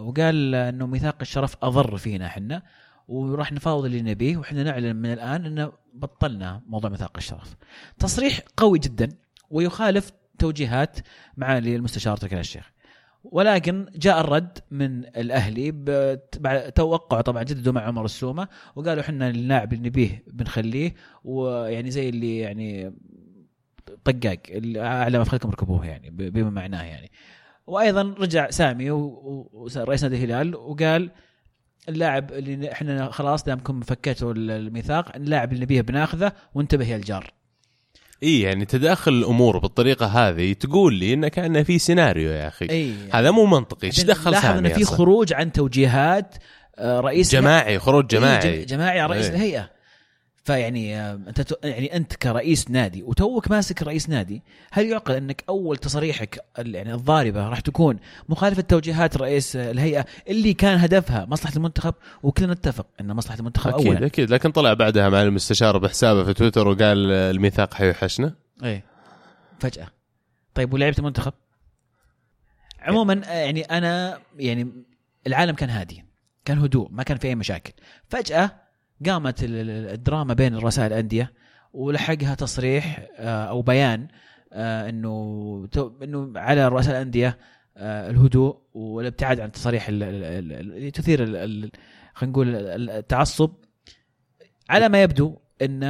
وقال إنه ميثاق الشرف أضر فينا إحنا وراح نفاوض اللي نبيه وإحنا نعلن من الآن إنه بطلنا موضوع ميثاق الشرف. تصريح قوي جدا ويخالف توجيهات معالي المستشار تركي الشيخ. ولكن جاء الرد من الأهلي توقعوا طبعا جددوا مع عمر السومة وقالوا إحنا اللاعب اللي نبيه بنخليه ويعني زي اللي يعني طقاق اعلى ما فخلكم ركبوه يعني بما معناه يعني وأيضا رجع سامي ورئيس نادي الهلال وقال اللاعب اللي إحنا خلاص دامكم فكيتوا الميثاق اللاعب اللي نبيه بناخذه وانتبه يا الجار. إي يعني تداخل الأمور بالطريقة هذه تقول لي انه كان في سيناريو يا أخي. إي. هذا مو منطقي. إيش دخل سامي إنه في؟ خروج عن توجيهات آه، رئيس جماعي خروج إيه، جماعي جم- جماعي. على رئيس إيه. الهيئة. فيعني آه، أنت يعني أنت كرئيس نادي وتوك ماسك رئيس نادي هل يعقل أنك أول تصاريحك ال- يعني الضاربة راح تكون مخالفة توجيهات رئيس آه، الهيئة اللي كان هدفها مصلحة المنتخب؟ وكلنا نتفق أن مصلحة المنتخب أكيد اولا. أكيد. لكن طلع بعدها مع المستشار بحسابه في تويتر وقال الميثاق حيوحشنا. إيه. فجأة. طيب ولعيبة المنتخب؟ عموما آه، يعني أنا يعني العالم كان هادي كان هدوء ما كان في أي مشاكل. فجأة قامت ال- ال- الدراما بين رؤساء الأندية ولحقها تصريح آه، أو بيان آه، إنه إنه على رؤساء الأندية آه، الهدوء والابتعاد عن التصاريح ال- ال- ال- اللي تثير خلينا نقول ال- التعصب. على ما يبدو إن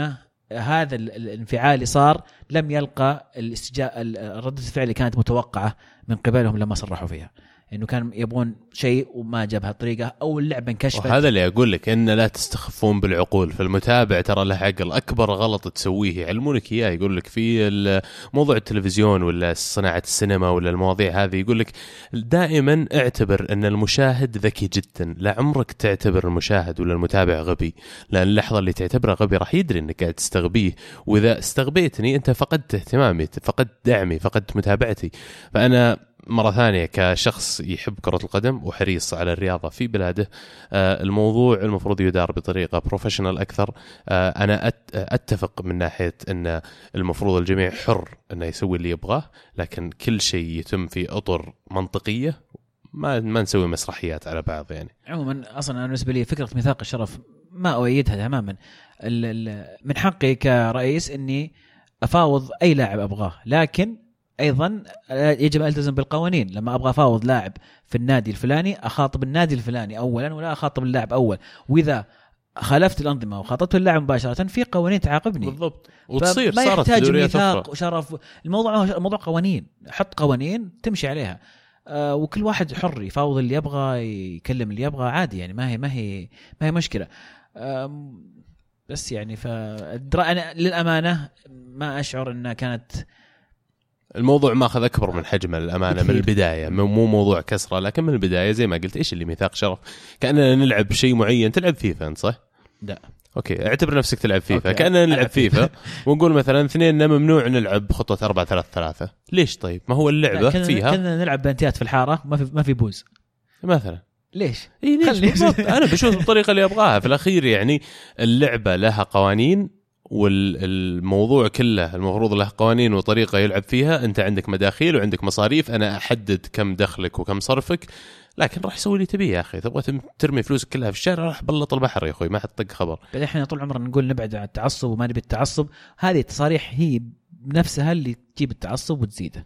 هذا ال- ال- الانفعال اللي صار لم يلقى الاستجاء ال- ردة الفعل اللي كانت متوقعة من قبلهم لما صرحوا فيها. إنه كان يبغون شيء وما جاب هالطريقة أو اللعبة انكشفت. وهذا اللي أقول لك إن لا تستخفون بالعقول. فالمتابع ترى له عقل. أكبر غلط تسويه يعلمونك إياه. يقول لك في موضوع التلفزيون ولا صناعة السينما ولا المواضيع هذه يقول لك دائما اعتبر أن المشاهد ذكي جدا. لا عمرك تعتبر المشاهد ولا المتابع غبي. لأن اللحظة اللي تعتبره غبي راح يدري إنك قاعد تستغبيه. وإذا استغبيتني أنت فقدت اهتمامي فقدت دعمي فقدت متابعتي. فأنا مرة ثانية كشخص يحب كرة القدم وحريص على الرياضة في بلاده آه، الموضوع المفروض يدار بطريقة بروفيشنال أكثر. آه، أنا أت- أتفق من ناحية أن المفروض الجميع حر أنه يسوي اللي يبغاه لكن كل شيء يتم في أطر منطقية ما ما نسوي مسرحيات على بعض يعني. عموما أصلا أنا بالنسبة لي فكرة ميثاق الشرف ما أؤيدها تماما. من حقي كرئيس إني أفاوض أي لاعب أبغاه لكن أيضا يجب أن ألتزم بالقوانين. لما أبغى أفاوض لاعب في النادي الفلاني أخاطب النادي الفلاني اولا ولا أخاطب اللاعب أول. وإذا خالفت الأنظمة وخاطبت اللاعب مباشرة في قوانين تعاقبني. بالضبط. وتصير في يحتاج ميثاق وشرف. الموضوع الموضوع قوانين. حط قوانين تمشي عليها. آه وكل واحد حر يفاوض اللي يبغى يكلم اللي يبغى عادي يعني ما هي ما هي ما هي مشكلة. بس يعني ف أنا للأمانة ما أشعر إنها كانت الموضوع ماخذ أكبر من حجمه للأمانة من. البداية. مو مو موضوع كسرة لكن من البداية زي ما قلت إيش اللي ميثاق شرف؟ كأننا نلعب شيء معين. تلعب فيفا أنت صح؟ لا. okay اعتبر نفسك تلعب فيفا. okay. كأننا نلعب فيفا. ونقول مثلا اثنين ممنوع نلعب خطة 4 3 3 ليش طيب؟ ما هو اللعبة كنا فيها. كنا نلعب بلنتيات في الحارة ما في ما في بوز. مثلا. ليش؟ اي ليش؟ أنا بشوف بالطريقة اللي أبغاها. في الأخير يعني اللعبة لها قوانين والموضوع كله المفروض له قوانين وطريقة يلعب فيها. أنت عندك مداخيل وعندك مصاريف. أنا أحدد كم دخلك وكم صرفك. لكن راح يسوي اللي تبيه يا أخي. تبغى ترمي فلوسك كلها في الشارع راح بلط البحر يا أخوي. ما حد طق خبر. بعدين إحنا طول عمرنا نقول نبعد عن التعصب وما نبي التعصب. هذه التصاريح هي بنفسها اللي تجيب التعصب وتزيده.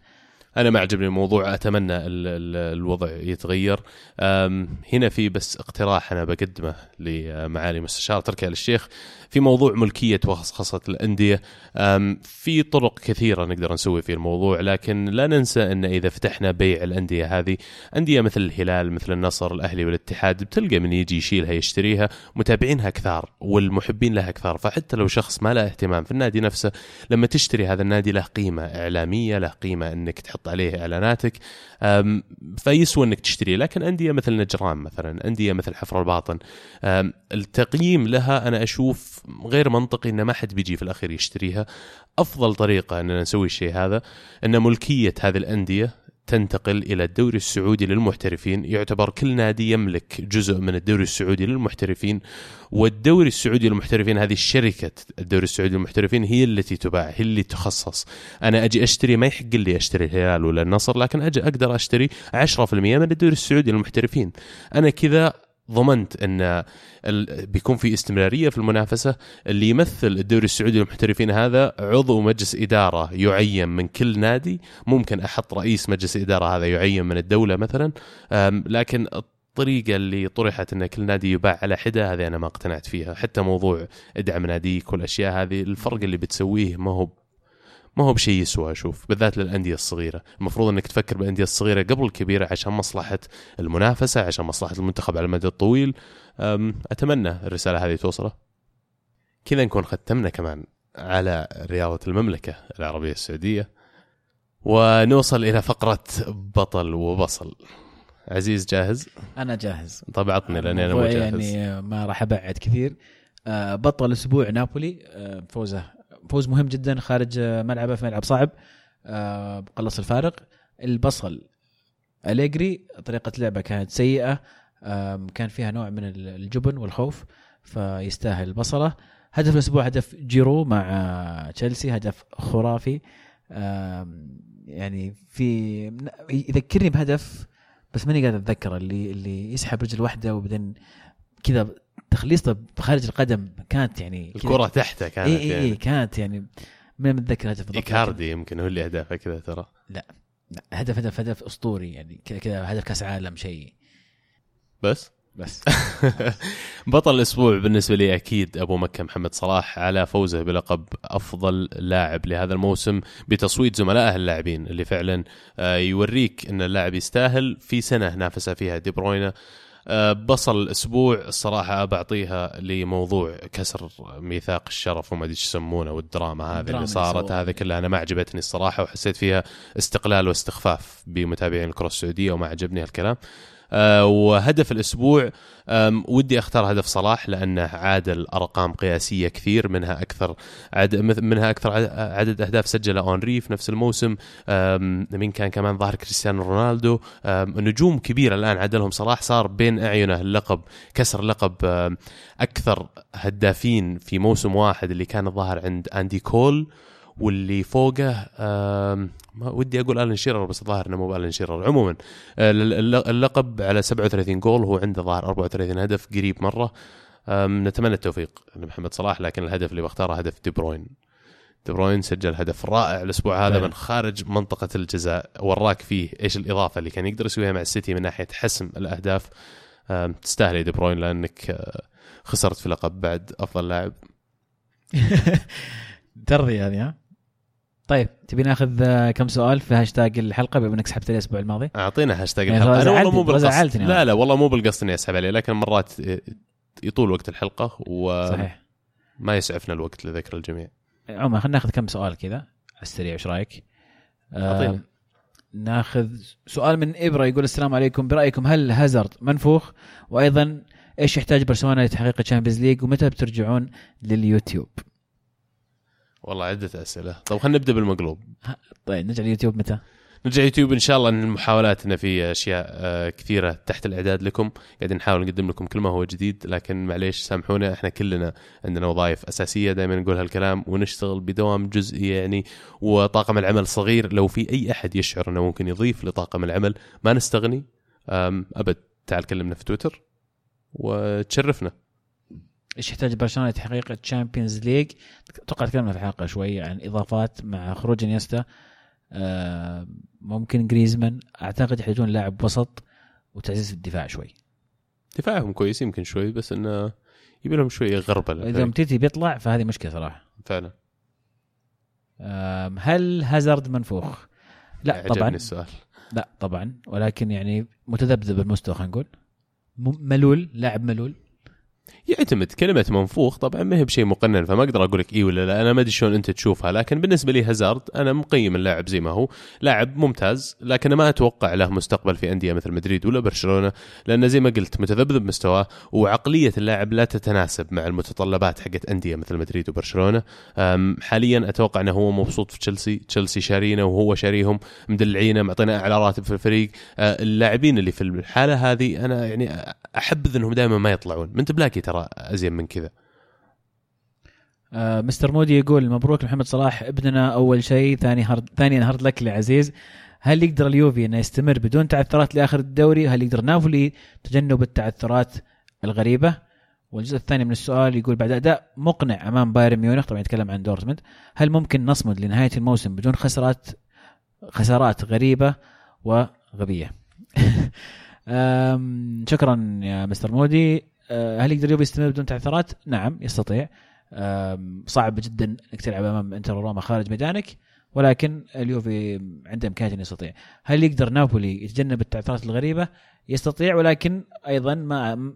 أنا ما عجبني الموضوع أتمنى ال ال الوضع يتغير. هنا في بس اقتراح أنا بقدمه لمعالي مستشار تركي آل الشيخ في موضوع ملكية وخصخصه الأندية. في طرق كثيرة نقدر نسوي في الموضوع لكن لا ننسى أن إذا فتحنا بيع الأندية هذه أندية مثل الهلال مثل النصر الأهلي والاتحاد بتلقى من يجي يشيلها يشتريها متابعينها كثار والمحبين لها كثار. فحتى لو شخص ما له اهتمام في النادي نفسه لما تشتري هذا النادي له قيمة إعلامية له قيمة إنك تحط عليه إعلاناتك. فيسوى إنك تشتريه لكن أندية مثل نجران مثلا أندية مثل حفر الباطن التقييم لها أنا أشوف غير منطقي إن ما حد بيجي في الأخير يشتريها. أفضل طريقة اننا نسوي الشيء هذا إن ملكية هذه الأندية تنتقل إلى الدوري السعودي للمحترفين. يعتبر كل نادي يملك جزء من الدوري السعودي للمحترفين والدوري السعودي للمحترفين هذه الشركة الدوري السعودي للمحترفين هي التي تباع هي اللي تخصص. أنا أجي أشتري ما يحق لي أشتري الهلال ولا النصر لكن أجي أقدر أشتري 10% من الدوري السعودي للمحترفين. أنا كذا ضمنت أن بيكون في استمرارية في المنافسة. اللي يمثل الدوري السعودي للمحترفين هذا عضو مجلس إدارة يعين من كل نادي. ممكن أحط رئيس مجلس إدارة هذا يعين من الدولة مثلا. لكن الطريقة اللي طرحت أن كل نادي يباع على حدة هذه أنا ما اقتنعت فيها. حتى موضوع ادعم ناديك والأشياء هذه الفرق اللي بتسويه ما هو ما هو بشيء يسوى أشوف بالذات للأندية الصغيرة. المفروض إنك تفكر بالأندية الصغيرة قبل الكبيرة عشان مصلحة المنافسة عشان مصلحة المنتخب على المدى الطويل. أتمنى الرسالة هذه توصله. كذا نكون ختمنا كمان على رياضة المملكة العربية السعودية. ونوصل إلى فقرة بطل وبصل. عزيز جاهز؟ أنا جاهز. طب عطني لأني أنا مو جاهز. يعني ما راح أبعد كثير. آه، بطل أسبوع نابولي. آه، فوزه فوز مهم جدا خارج ملعبه في ملعب صعب آه، قلص الفارق. البصل أليجري طريقة لعبه كانت سيئة كان فيها نوع من الجبن والخوف فيستاهل البصلة هدف الأسبوع هدف جيرو مع تشيلسي هدف خرافي. يعني في يذكرني بهدف بس ماني قادر اتذكر اللي اللي يسحب رجل واحدة وبعدين كذا تخليصته بخارج القدم كانت يعني الكرة تحته كانت اي اي يعني. اي كانت يعني ما متذكر هدف بالضبط إيكاردي يمكن هو اللي اهدافه كذا ترى. لا، هدف هدف هدف أسطوري يعني كذا كذا هدف كأس عالم شيء. بس؟ بس. بطل الأسبوع بالنسبة لي أكيد أبو مكة محمد صلاح على فوزه بلقب أفضل لاعب لهذا الموسم بتصويت زملائه اللاعبين اللي فعلا آه، يوريك إن اللاعب يستاهل في سنة نافس فيها دي بروينا بصل الأسبوع الصراحة بعطيها لموضوع كسر ميثاق الشرف وما أدري إيش يسمونه والدراما هذه اللي صارت. هذا كلها أنا ما عجبتني الصراحة وحسيت فيها استقلال واستخفاف بمتابعين الكرة السعودية وما عجبني هالكلام آه، وهدف الأسبوع ودي أختار هدف صلاح لأنه عادل أرقام قياسية كثير منها أكثر عد منها أكثر عد- عدد أهداف سجلها اونري في نفس الموسم. مين كان كمان ظاهر؟ كريستيانو رونالدو. نجوم كبيرة الآن عدلهم صلاح صار بين أعينه اللقب كسر لقب أكثر هدافين في موسم واحد اللي كان الظاهر عند أندي كول. واللي فوقه ما ودي أقول آلن شيرر بس الظاهر إنه مو آلن شيرر عموما الل- اللقب على 37 جول هو عنده ظاهر 34 هدف قريب مرة. نتمنى التوفيق لمحمد صلاح لكن الهدف اللي بختاره هدف دي بروين. دي بروين سجل هدف رائع الأسبوع هذا فعلا. من خارج منطقة الجزاء وراك فيه إيش الإضافة اللي كان يقدر يسويها مع السيتي من ناحية حسم الأهداف. تستاهل دي بروين لأنك أه، خسرت في لقب بعد أفضل لاعب. ترضية هذه ها؟ طيب تبي ناخذ آه، كم سؤال في هاشتاج الحلقة بما إنك سحبت عليه الأسبوع الماضي؟ أعطينا هاشتاج يعني الحلقة. أنا والله مو بالقصد. لا لا والله مو بالقصد إني أسحب عليه لكن مرات يطول وقت الحلقة وما صحيح. يسعفنا الوقت لذكر الجميع. عموما خلينا ناخذ كم سؤال كذا على السريع إيش رأيك؟ آه ناخذ سؤال من إبرة يقول السلام عليكم. برأيكم هل هازارد منفوخ؟ وأيضا إيش يحتاج برشلونة لتحقيق ال Champions League ومتى بترجعون لليوتيوب؟ والله عدة أسئلة. طب خلينا نبدأ بالمقلوب. طيب نرجع لليوتيوب متى؟ نرجع يوتيوب إن شاء الله إن محاولاتنا في أشياء آه، كثيرة تحت الإعداد لكم. قاعدين نحاول نقدم لكم كل ما هو جديد لكن معليش سامحونا. إحنا كلنا عندنا وظائف أساسية دائما نقول هالكلام ونشتغل بدوام جزئي يعني وطاقم العمل صغير. لو في أي أحد يشعر إنه ممكن يضيف لطاقم العمل ما نستغني. أبد تعال كلمنا في تويتر وتشرفنا. إيش يحتاج برشلونة لتحقيق ال Champions League أتوقع تكلمنا في الحلقة شوي عن إضافات مع خروج إنيستا. آه، ممكن جريزمان أعتقد يحتاجون لاعب وسط وتعزيز الدفاع شوي. دفاعهم كويس يمكن شوي بس إنه يبي لهم شوي غربلة إذا أومتيتي بيطلع فهذه مشكلة صراحة. فعلا. هل هازارد منفوخ؟ لا طبعا. السؤال. لا طبعا. ولكن يعني متذبذب المستوى خلينا نقول. ملول لاعب ملول. يعتمد كلمة منفوخ طبعا ما هي بشيء مقنن فما أقدر أقول لك إي ولا لا. أنا ما أدري شلون أنت تشوفها لكن بالنسبة لي هازارد أنا مقيم اللاعب زي ما هو. لاعب ممتاز لكن ما أتوقع له مستقبل في أندية مثل مدريد ولا برشلونة لأن زي ما قلت متذبذب مستواه وعقلية اللاعب لا تتناسب مع المتطلبات حقت أندية مثل مدريد وبرشلونة. حاليا أتوقع إنه هو مبسوط في تشيلسي تشيلسي شارينه وهو شاريهم مدلعينه معطينه أعلى راتب في الفريق. أه، اللاعبين اللي في الحالة هذه أنا يعني احبذ إنهم دائما ما يطلعون. منت بلاقي ترى أزين من كذا آه مستر مودي يقول مبروك محمد صلاح ابننا أول شيء ثاني hard ثانيا hard luck لعزيز هل يقدر اليوفي إنه يستمر بدون تعثرات لآخر الدوري؟ هل يقدر نابولي تجنب التعثرات الغريبة؟ والجزء الثاني من السؤال يقول بعد أداء مقنع أمام بايرن ميونخ طبعا يتكلم عن دورتموند هل ممكن نصمد لنهاية الموسم بدون خسارات خسارات غريبة وغبية؟ شكرا يا مستر مودي هل يقدر اليوفي يستمر بدون تعثرات؟ نعم يستطيع. صعب جدا إنك تلعب أمام إنتر وروما خارج ميدانك ولكن اليوفي عنده امكانيه إنه يستطيع. هل يقدر نابولي يتجنب التعثرات الغريبة؟ يستطيع ولكن أيضا ما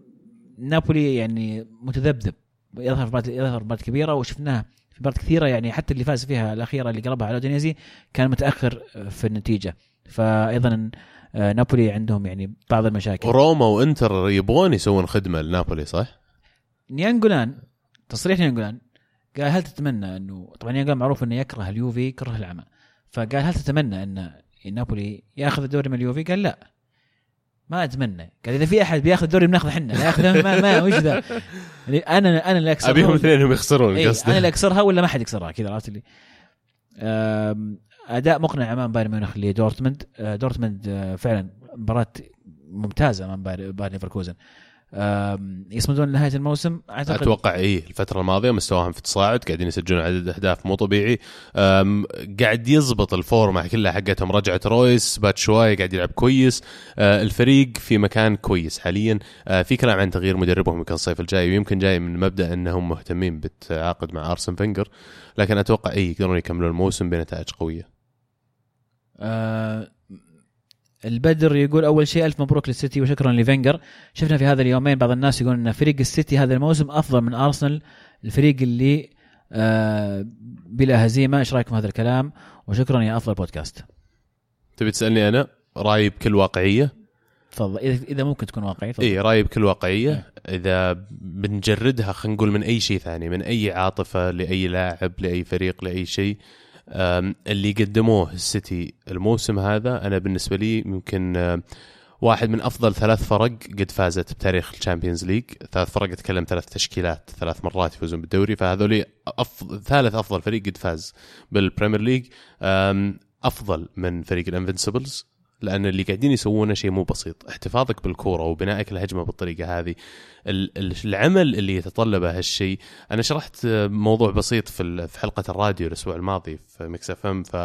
نابولي يعني متذبذب. يظهر في يظهر مباريات كبيرة وشفناه في مباريات كثيرة يعني حتى اللي فاز فيها الأخيرة اللي قلبها على أودينيزي كان متأخر في النتيجة. فايضا آه، نابولي عندهم يعني بعض المشاكل. روما وإنتر يبغون يسوون خدمة لنابولي صح؟ نيانجولان تصريح نيانجولان قال هل تتمنى انه طبعا نيانجولان معروف إنه يكره اليوفي كره العمى. فقال هل تتمنى إن نابولي ياخذ الدوري من اليوفي؟ قال لا. ما أتمنى. قال إذا في أحد بياخذ الدوري بناخذه إحنا. لا ياخذه؟ ما, ما وش ذا؟ أنا أنا اللي اكسرها أبيهم اثنينهم يخسرون قصدي. أنا اللي أكسرها ولا ما حد يكسرها؟ كذا عرفت اللي؟ أداء مقنع أمام بايرن ميونخ لدورتموند. آه، دورتموند آه، فعلا مباراة ممتازة أمام باير باير ليفركوزن. يصمدون لنهايه الموسم أعتقد أتوقع إيه الفترة الماضية مستواهم في تصاعد قاعدين يسجلون عدد أهداف مو طبيعي. قاعد يزبط الفورمة كلها حقتهم. رجعه رويس باتشواي قاعد يلعب كويس. أه، الفريق في مكان كويس حاليا. في كلام عن تغيير مدربهم يمكن الصيف الجاي ويمكن جاي من مبدأ أنهم مهتمين بالتعاقد مع أرسن فينجر. لكن أتوقع إيه يقدرون يكملون الموسم بنتائج قوية. آه، البدر يقول أول شيء ألف مبروك للسيتي وشكرا لفينجر. شفنا في هذا اليومين بعض الناس يقولون إن فريق السيتي هذا الموسم أفضل من أرسنال الفريق اللي آه، بلا هزيمة. إيش رأيكم هذا الكلام؟ وشكرا يا أفضل بودكاست. تبي تسألني أنا؟ رأيي بكل واقعية؟ تفضل. إذا ممكن تكون واقعي تفضل. اي رأيي بكل واقعية. إذا بنجردها خلينا نقول من أي شيء ثاني من أي عاطفة لأي لاعب لأي فريق لأي شيء اللي قدموه السيتي الموسم هذا أنا بالنسبة لي يمكن واحد من أفضل ثلاث فرق قد فازت بتاريخ ال Champions League. ثلاث فرق أتكلم ثلاث تشكيلات ثلاث مرات يفوزون بالدوري فهذول أفضل ثالث أفضل فريق قد فاز بال Premier League. أفضل من فريق ال Invincibles لأن اللي قاعدين يسوونه شيء مو بسيط. احتفاظك بالكورة وبنائك الهجمة بالطريقة هذه ال- ال- العمل اللي يتطلبه هالشيء. أنا شرحت موضوع بسيط في حلقة الراديو الأسبوع الماضي في Mix FM ف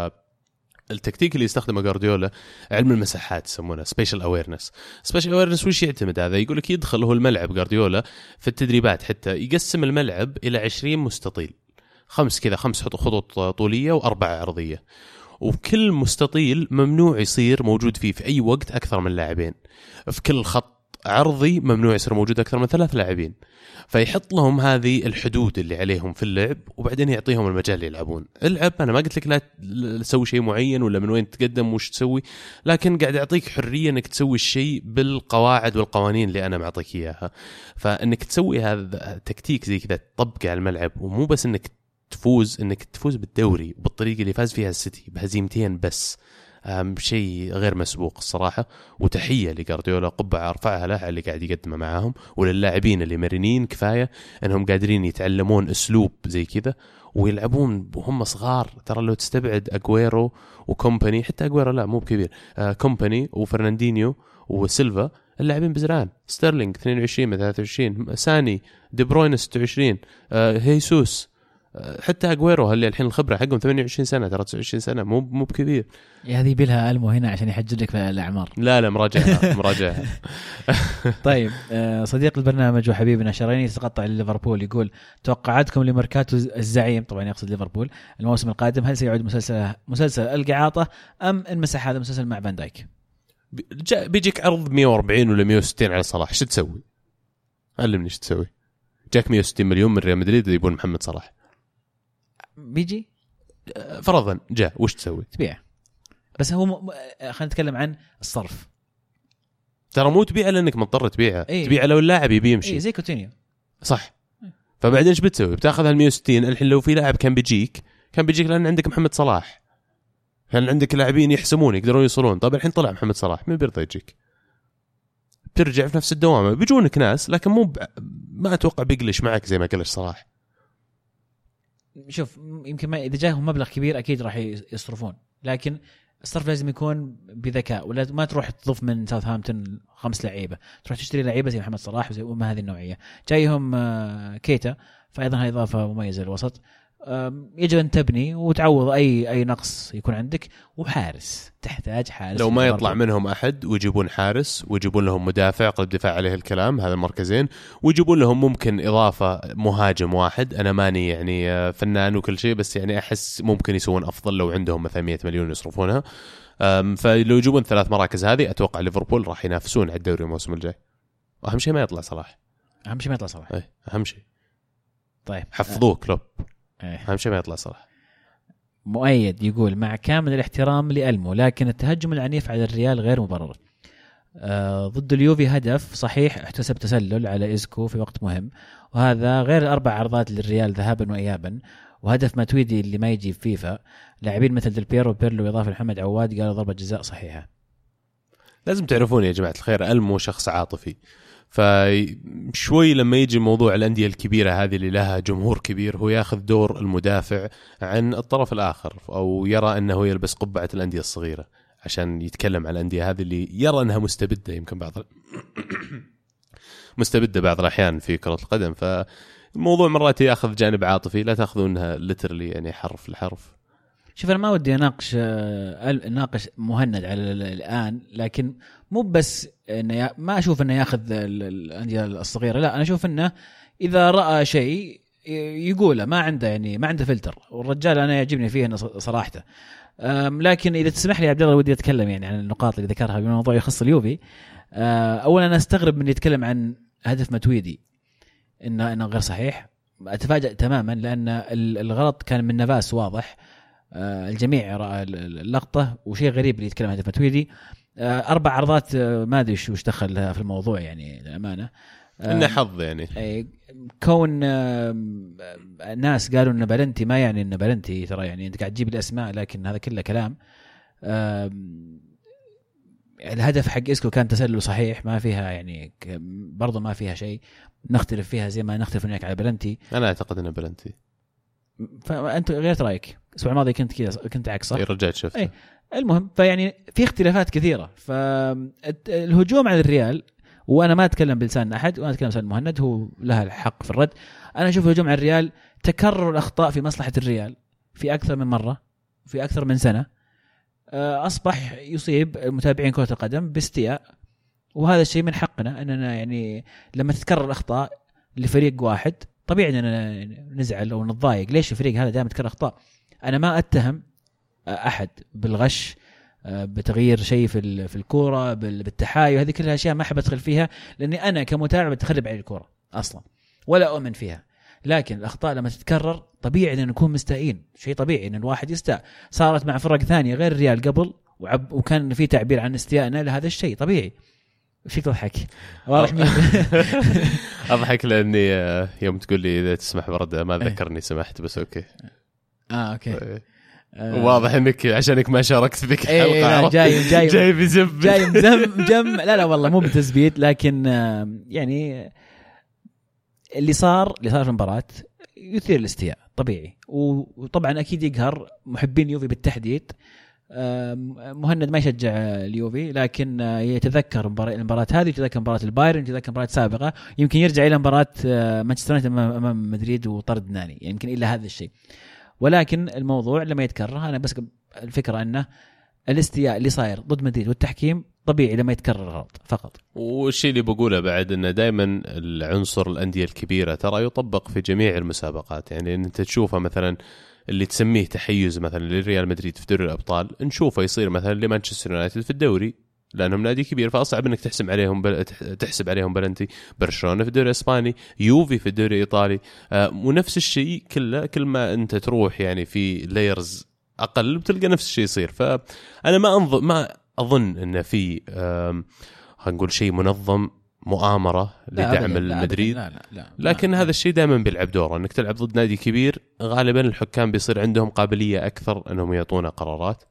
التكتيك اللي يستخدمه جارديولا علم المساحات يسمونه spatial awareness spatial awareness وش يعتمد هذا؟ يقول لك يدخل هو الملعب جارديولا في التدريبات حتى يقسم الملعب إلى 20 مستطيل. خمس كذا خمس خط- خطوط طولية وأربعة عرضيه وكل مستطيل ممنوع يصير موجود فيه في أي وقت أكثر من لاعبين. في كل خط عرضي ممنوع يصير موجود أكثر من ثلاث لاعبين. فيحط لهم هذه الحدود اللي عليهم في اللعب وبعدين يعطيهم المجال يلعبون. العب أنا ما قلت لك لا تسوي شيء معين ولا من وين تقدم وش تسوي لكن قاعد أعطيك حرية إنك تسوي الشيء بالقواعد والقوانين اللي أنا معطيك إياها. فإنك تسوي هذا تكتيك زي كذا تطبقه على الملعب ومو بس إنك تفوز إنك تفوز بالدوري بالطريقة اللي فاز فيها السيتي بهزيمتين بس. شيء غير مسبوق الصراحة. وتحية لجارديولا قبعة ارفعها له على اللي قاعد يقدمه معاهم. وللاعبين اللي مرنين كفاية إنهم قادرين يتعلمون أسلوب زي كذا. ويلعبون وهم صغار ترى لو تستبعد أجويرو وكومباني حتى أجويرو لا مو بكبير. آه كومباني وفرناندينيو وسيلفا اللاعبين بزران. ستيرلينج 22 من 23 ساني دي بروين 26 آه هيسوس حتى أجويرو اللي الحين الخبرة حقهم 28 سنة ترى 29 سنة مو مو بكبير يا هذه يبيلها ألمو هنا عشان يحجج لك في الأعمار لا لا مراجعه مراجعه طيب آه، صديق البرنامج وحبيبنا شرايين يتقطع ليفربول يقول توقعاتكم لميركاتو الزعيم طبعا يقصد ليفربول الموسم القادم هل سيعود مسلسل مسلسل القعاطه أم انمسح هذا المسلسل مع فان دايك؟ بيجيك عرض 140 ولا 160 على صلاح إيش تسوي؟ علمني إيش تسوي؟ جاك 160 مليون من ريال مدريد يبون محمد صلاح بيجي؟ آه، فرضا جاء وش تسوي؟ تبيع بس هو م... آه، خلينا نتكلم عن الصرف. ترى مو تبيعه لأنك مضطر تبيعه. إيه. تبيعه لو اللاعب يبي يمشي. اي زي كوتينيو. صح. فبعدين إيش بتسوي؟ بتاخذ هال 160 الحين لو في لاعب كان بيجيك كان بيجيك لأن عندك محمد صلاح. كان عندك لاعبين يحسمون يقدرون يوصلون. طيب الحين طلع محمد صلاح مين بيرضى يجيك؟ بترجع في نفس الدوامة. بيجونك ناس لكن مو ب... ما أتوقع بيقلش معك زي ما قلش صلاح. شوف يمكن ما إذا جاهم مبلغ كبير أكيد راح يصرفون. لكن الصرف لازم يكون بذكاء ولا ما تروح تضيف من ساوثهامبتون خمس لعيبة. تروح تشتري لعيبة زي محمد صلاح وزي وما هذه النوعية. جايهم آه، كيتا فايضا هذه إضافة مميزة للوسط. يجب أن تبني وتعوض أي أي نقص يكون عندك وحارس. تحتاج حارس لو ما يطلع برضو. منهم أحد ويجيبون حارس ويجيبون لهم مدافع قلب دفاع عليه الكلام هذا المركزين ويجيبون لهم ممكن إضافة مهاجم واحد. أنا ماني يعني آه، فنان وكل شيء بس يعني أحس ممكن يسوون أفضل لو عندهم مثلا 100 مليون يصرفونها. فلو يجيبون ثلاث مراكز هذه أتوقع ليفربول راح ينافسون على الدوري الموسم الجاي. وأهم شيء ما يطلع صلاح. أهم شيء ما يطلع صلاح. اي أهم شيء. طيب. حفظوه كلوب. آه. اهم شيء ما يطلع صلاح. مؤيد يقول مع كامل الاحترام لألمو لكن التهجم العنيف على الريال غير مبرر. آه ضد اليوفي هدف صحيح احتسب تسلل على إيسكو في وقت مهم وهذا غير الأربع عرضات للريال ذهابا وإيابا وهدف ماتويدي اللي ما يجي في فيفا. لاعبين مثل ديل بيرو وبيرلو إضافة لمحمد عواد قالوا ضربة جزاء صحيحة. لازم تعرفون يا جماعة الخير ألمو شخص عاطفي. فشوي لما يجي موضوع الأندية الكبيرة هذه اللي لها جمهور كبير هو ياخذ دور المدافع عن الطرف الآخر أو يرى أنه يلبس قبعة الأندية الصغيرة عشان يتكلم عن الأندية هذه اللي يرى أنها مستبدة يمكن بعض مستبدة بعض الأحيان في كرة القدم. فالموضوع مرات ياخذ جانب عاطفي لا تاخذونها literally يعني حرف لحرف. شوف أنا ما ودي أناقش آه، أناقش مهند على ال- الآن لكن مو بس إنه ما أشوف إنه ياخذ ال- الأندية الصغيرة لا أنا أشوف إنه إذا رأى شيء يقوله ما عنده يعني ما عنده فلتر. والرجال أنا يعجبني فيه إنه صراحته. لكن إذا تسمح لي يا عبد الله ودي أتكلم يعني عن النقاط اللي ذكرها بموضوع يخص اليوفي. أه، اولا أنا أستغرب من يتكلم عن هدف متويدي انه إنه غير صحيح. اتفاجئ تماما لأن ال- الغلط كان من نافاس واضح. آه، الجميع راى ال- ال- اللقطة وشيء غريب اللي يتكلم عن ماتويدي آه، أربع عرضات آه، ما أدري وش دخل في الموضوع يعني للأمانة. آه، إنه حظ يعني. أي، كون ناس قالوا إن بلنتي ما يعني إن بلنتي ترى يعني أنت قاعد تجيب الأسماء لكن هذا كله كلام. الهدف حق إسكو كان تسلل صحيح ما فيها يعني برضو ما فيها شيء. نختلف فيها زي ما نختلف هناك على بلنتي. أنا أعتقد إنه بلنتي. فانت غيرت رأيك. الأسبوع الماضي كنت كذا كنت عكس صح؟ رجعت شفته إيه. المهم فيعني في اختلافات كثيرة. فالهجوم على الريال وأنا ما أتكلم بلسان أحد وأنا أتكلم بلسان مهند هو لها الحق في الرد. أنا أشوف الهجوم على الريال تكرر الأخطاء في مصلحة الريال في أكثر من مرة في أكثر من سنة. آه، أصبح يصيب متابعين كرة القدم باستياء. وهذا الشيء من حقنا أننا يعني لما تتكرر الأخطاء لفريق واحد طبيعي إننا نزعل أو نتضايق. ليش الفريق هذا دائما يتكرر أخطاء؟ أنا ما أتهم أحد بالغش آه، بتغيير شيء في في الكورة بال- بالتحايل. هذه كلها أشياء ما أحب أدخل فيها لأني أنا كمتابع بتخرب علي الكورة أصلا ولا أؤمن فيها. لكن الأخطاء لما تتكرر طبيعي ان نكون مستائين. شيء طبيعي إن الواحد يستاء. صارت مع فرق ثانية غير الريال قبل وعب وكان في تعبير عن استيائنا لهذا الشيء. طبيعي. فيك تضحك؟ واضح مين أضحك لأني آه، يوم تقول لي إذا تسمح برد ما إيه. ذكرني سمحت بس أوكي. آه أوكي. إيه. آه، واضح إنك عشانك ما شاركت ذيك إيه، الحلقة. عرفت؟ جاي جاي جاي بزب جاي مزم جم. لا لا والله مو بتثبيت لكن آه، يعني اللي صار اللي صار في المباراة يثير الاستياء طبيعي. وطبعا أكيد يقهر محبين اليوفي بالتحديد آه، مهند ما يشجع اليوفي لكن آه، يتذكر مباراة- المباراة هذه يتذكر مباراة البايرن يتذكر مباراة سابقة. يمكن يرجع إلى مباراة آه، مانشستر يونايتد أمام مدريد وطرد ناني يمكن إلا هذا الشيء. ولكن الموضوع لما يتكرر أنا بس الفكرة أنه الاستياء اللي صاير ضد مدريد والتحكيم طبيعي لما يتكرر غلط فقط. والشيء اللي بقوله بعد إنه دائما العنصر الأندية الكبيرة ترى يطبق في جميع المسابقات. يعني أنت تشوفه مثلا اللي تسميه تحيز مثلا لريال مدريد في دوري الأبطال نشوفه يصير مثلا لمانشستر يونايتد في الدوري لأنهم نادي كبير فأصعب إنك تحسب عليهم بل... تح- تحسب عليهم بلنتي برشلونة في الدوري الإسباني يوفي في الدوري الإيطالي آه ونفس الشيء كله كل ما أنت تروح يعني في layers أقل بتلقى نفس الشيء يصير. فأنا ما انظر ما أظن إنه في خلينا نقول شيء منظم مؤامرة لدعم أبداً، لا المدريد. لا لا لا لكن لا. هذا الشيء دائما بيلعب دوره. إنك تلعب ضد نادي كبير غالبا الحكام بيصير عندهم قابلية أكثر إنهم يعطونا قرارات.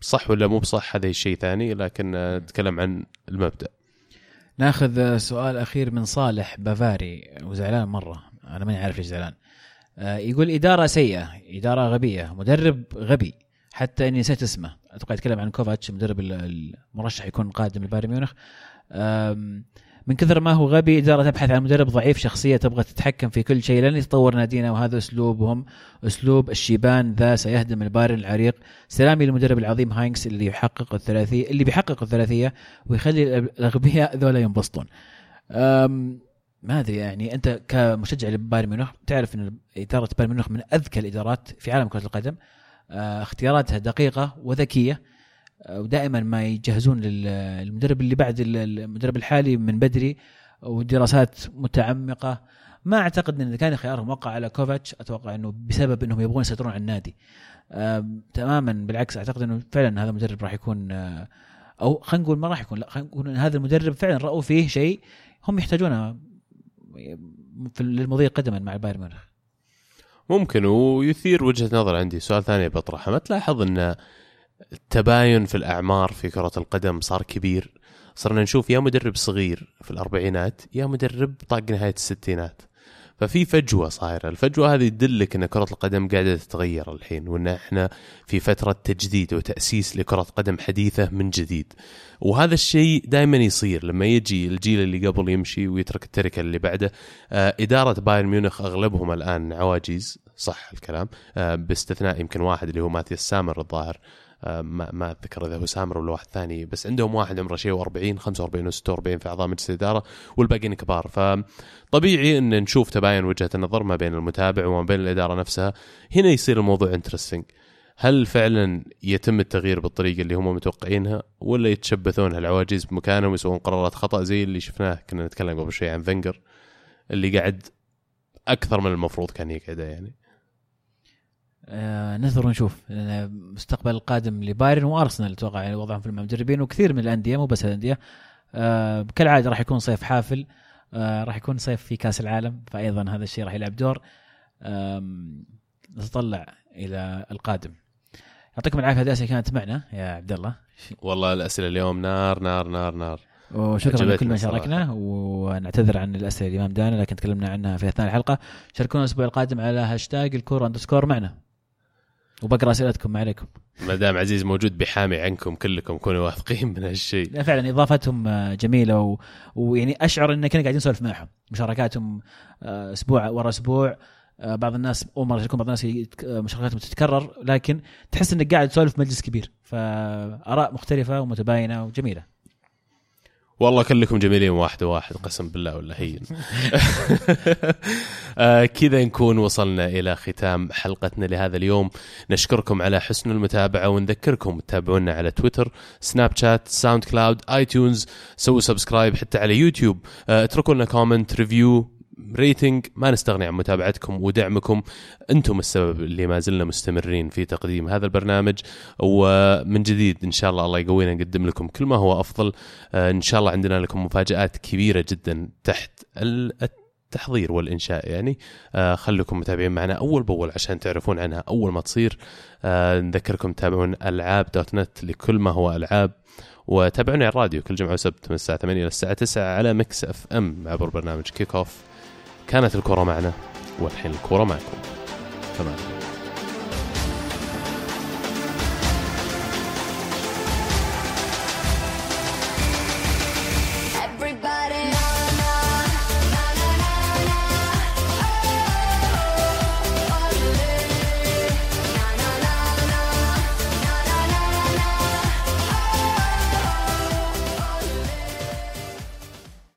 صح ولا مو بصح هذا شيء ثاني لكن آه، نتكلم عن المبدأ. ناخذ سؤال أخير من صالح بافاري وزعلان مرة. أنا ماني عارف ليش زعلان. آه، يقول إدارة سيئة إدارة غبية مدرب غبي. حتى إني نسيت اسمه. أتوقع يتكلم عن كوفاتش مدرب ال- المرشح يكون قادم لبايرن ميونخ. من كثر ما هو غبي اداره تبحث عن مدرب ضعيف شخصية تبغى تتحكم في كل شيء لن يتطور نادينا وهذا أسلوبهم. أسلوب الشيبان ذا سيهدم البايرن العريق. سلامي للمدرب العظيم هاينكس اللي يحقق الثلاثيه اللي بيحقق الثلاثية ويخلي الأغبياء ذولا ينبسطون. ما أدري يعني أنت كمشجع لبايرن ميونخ تعرف إن إدارة بايرن ميونخ من أذكى الإدارات في عالم كرة القدم. آه، اختياراتها دقيقة وذكية. ودائما ما يجهزون لل- للمدرب اللي بعد ال- المدرب الحالي من بدري ودراسات متعمقة. ما أعتقد إن كان خيارهم وقع على كوفاتش أتوقع إنه بسبب إنهم يبغون يسيطرون على النادي. تماما بالعكس أعتقد إنه فعلا هذا المدرب راح يكون آه، أو خلينا نقول ما راح يكون لا خلينا نقول إن هذا المدرب فعلا رأوا فيه شيء هم يحتاجونه في للمضي قدما مع البايرن ميونخ. ممكن ويثير وجهة نظر عندي. سؤال ثاني بطرحه. ما تلاحظ إن التباين في الأعمار في كرة القدم صار كبير. صرنا نشوف يا مدرب صغير في الأربعينات يا مدرب طاق نهاية الستينات. ففي فجوة صايرة، الفجوة هذه تدلك إن كرة القدم قاعدة تتغير الحين وإن إحنا في فترة تجديد وتأسيس لكرة قدم حديثة من جديد. وهذا الشيء دائما يصير. لما يجي الجيل اللي قبل يمشي ويترك التركة اللي بعده آه، إدارة بايرن ميونخ أغلبهم الآن عواجيز صح الكلام آه، باستثناء يمكن واحد اللي هو ماثيوس سامر الظاهر ما ما أتذكر إذا هو سامر ولا واحد ثاني بس عندهم واحد عمره شيء و40 45 و46 في أعضاء مجلس الإدارة والباقيين كبار. فطبيعي إن نشوف تباين وجهة النظر ما بين المتابع وما بين الإدارة نفسها. هنا يصير الموضوع interesting هل فعلا يتم التغيير بالطريقة اللي هم متوقعينها ولا يتشبثون هالعواجيز بمكانهم ويسوون قرارات خطأ زي اللي شفناه؟ كنا نتكلم قبل شوي عن فينجر اللي قاعد أكثر من المفروض كان يقعده يعني. آه ننتظر ونشوف. المستقبل القادم لبايرن وأرسنال أتوقع يعني وضعهم في المدربين وكثير من الأندية مو بس الأندية. آه كالعادة راح يكون صيف حافل. آه راح يكون صيف في كأس العالم فايضا هذا الشيء راح يلعب دور. نتطلع إلى القادم. يعطيكم العافية هذه الأسئلة كانت معنا يا عبد الله. والله الأسئلة اليوم نار نار نار نار. وشكرا لكل من. شاركنا ونعتذر عن الأسئلة اللي ما بدأنا لكن تكلمنا عنها في أثناء الحلقة. شاركونا الأسبوع القادم على هاشتاج الكوره أندرسكور معنا. وبقرأ أسئلتكم ما عليكم. ما دام عزيز موجود بيحامي عنكم كلكم كونوا واثقين من هالشيء. لا فعلا إضافتهم آه، جميلة و... ويعني أشعر إن كنا قاعدين نسولف معهم. مشاركاتهم آه، أسبوع ورا أسبوع آه، بعض الناس أول مرة بعض الناس مشاركاتهم تتكرر لكن تحس إنك قاعد تسولف مجلس كبير. فآراء مختلفة ومتباينة وجميلة. والله كلكم جميلين واحد واحد قسم بالله ولا هين. آه كذا نكون وصلنا إلى ختام حلقتنا لهذا اليوم. نشكركم على حسن المتابعة ونذكركم تتابعونا على تويتر سناب شات ساوند كلاود آي تيونز سووا subscribe حتى على يوتيوب. آه اتركوا لنا comment review. rating ما نستغني عن متابعتكم ودعمكم. أنتم السبب اللي ما زلنا مستمرين في تقديم هذا البرنامج ومن جديد إن شاء الله الله يقوينا نقدم لكم كل ما هو أفضل. آه، إن شاء الله عندنا لكم مفاجآت كبيرة جدا تحت ال- التحضير والإنشاء يعني. آه خليكم متابعين معنا أول بأول عشان تعرفون عنها أول ما تصير. آه نذكركم تتابعون ألعاب دوت نت لكل ما هو ألعاب وتابعوني على الراديو كل جمعة وسبت من الساعة 8 إلى الساعة 9 على مكس أف إم عبر برنامج كيك أوف. كانت الكرة معنا والحين الكرة معكم. تمام.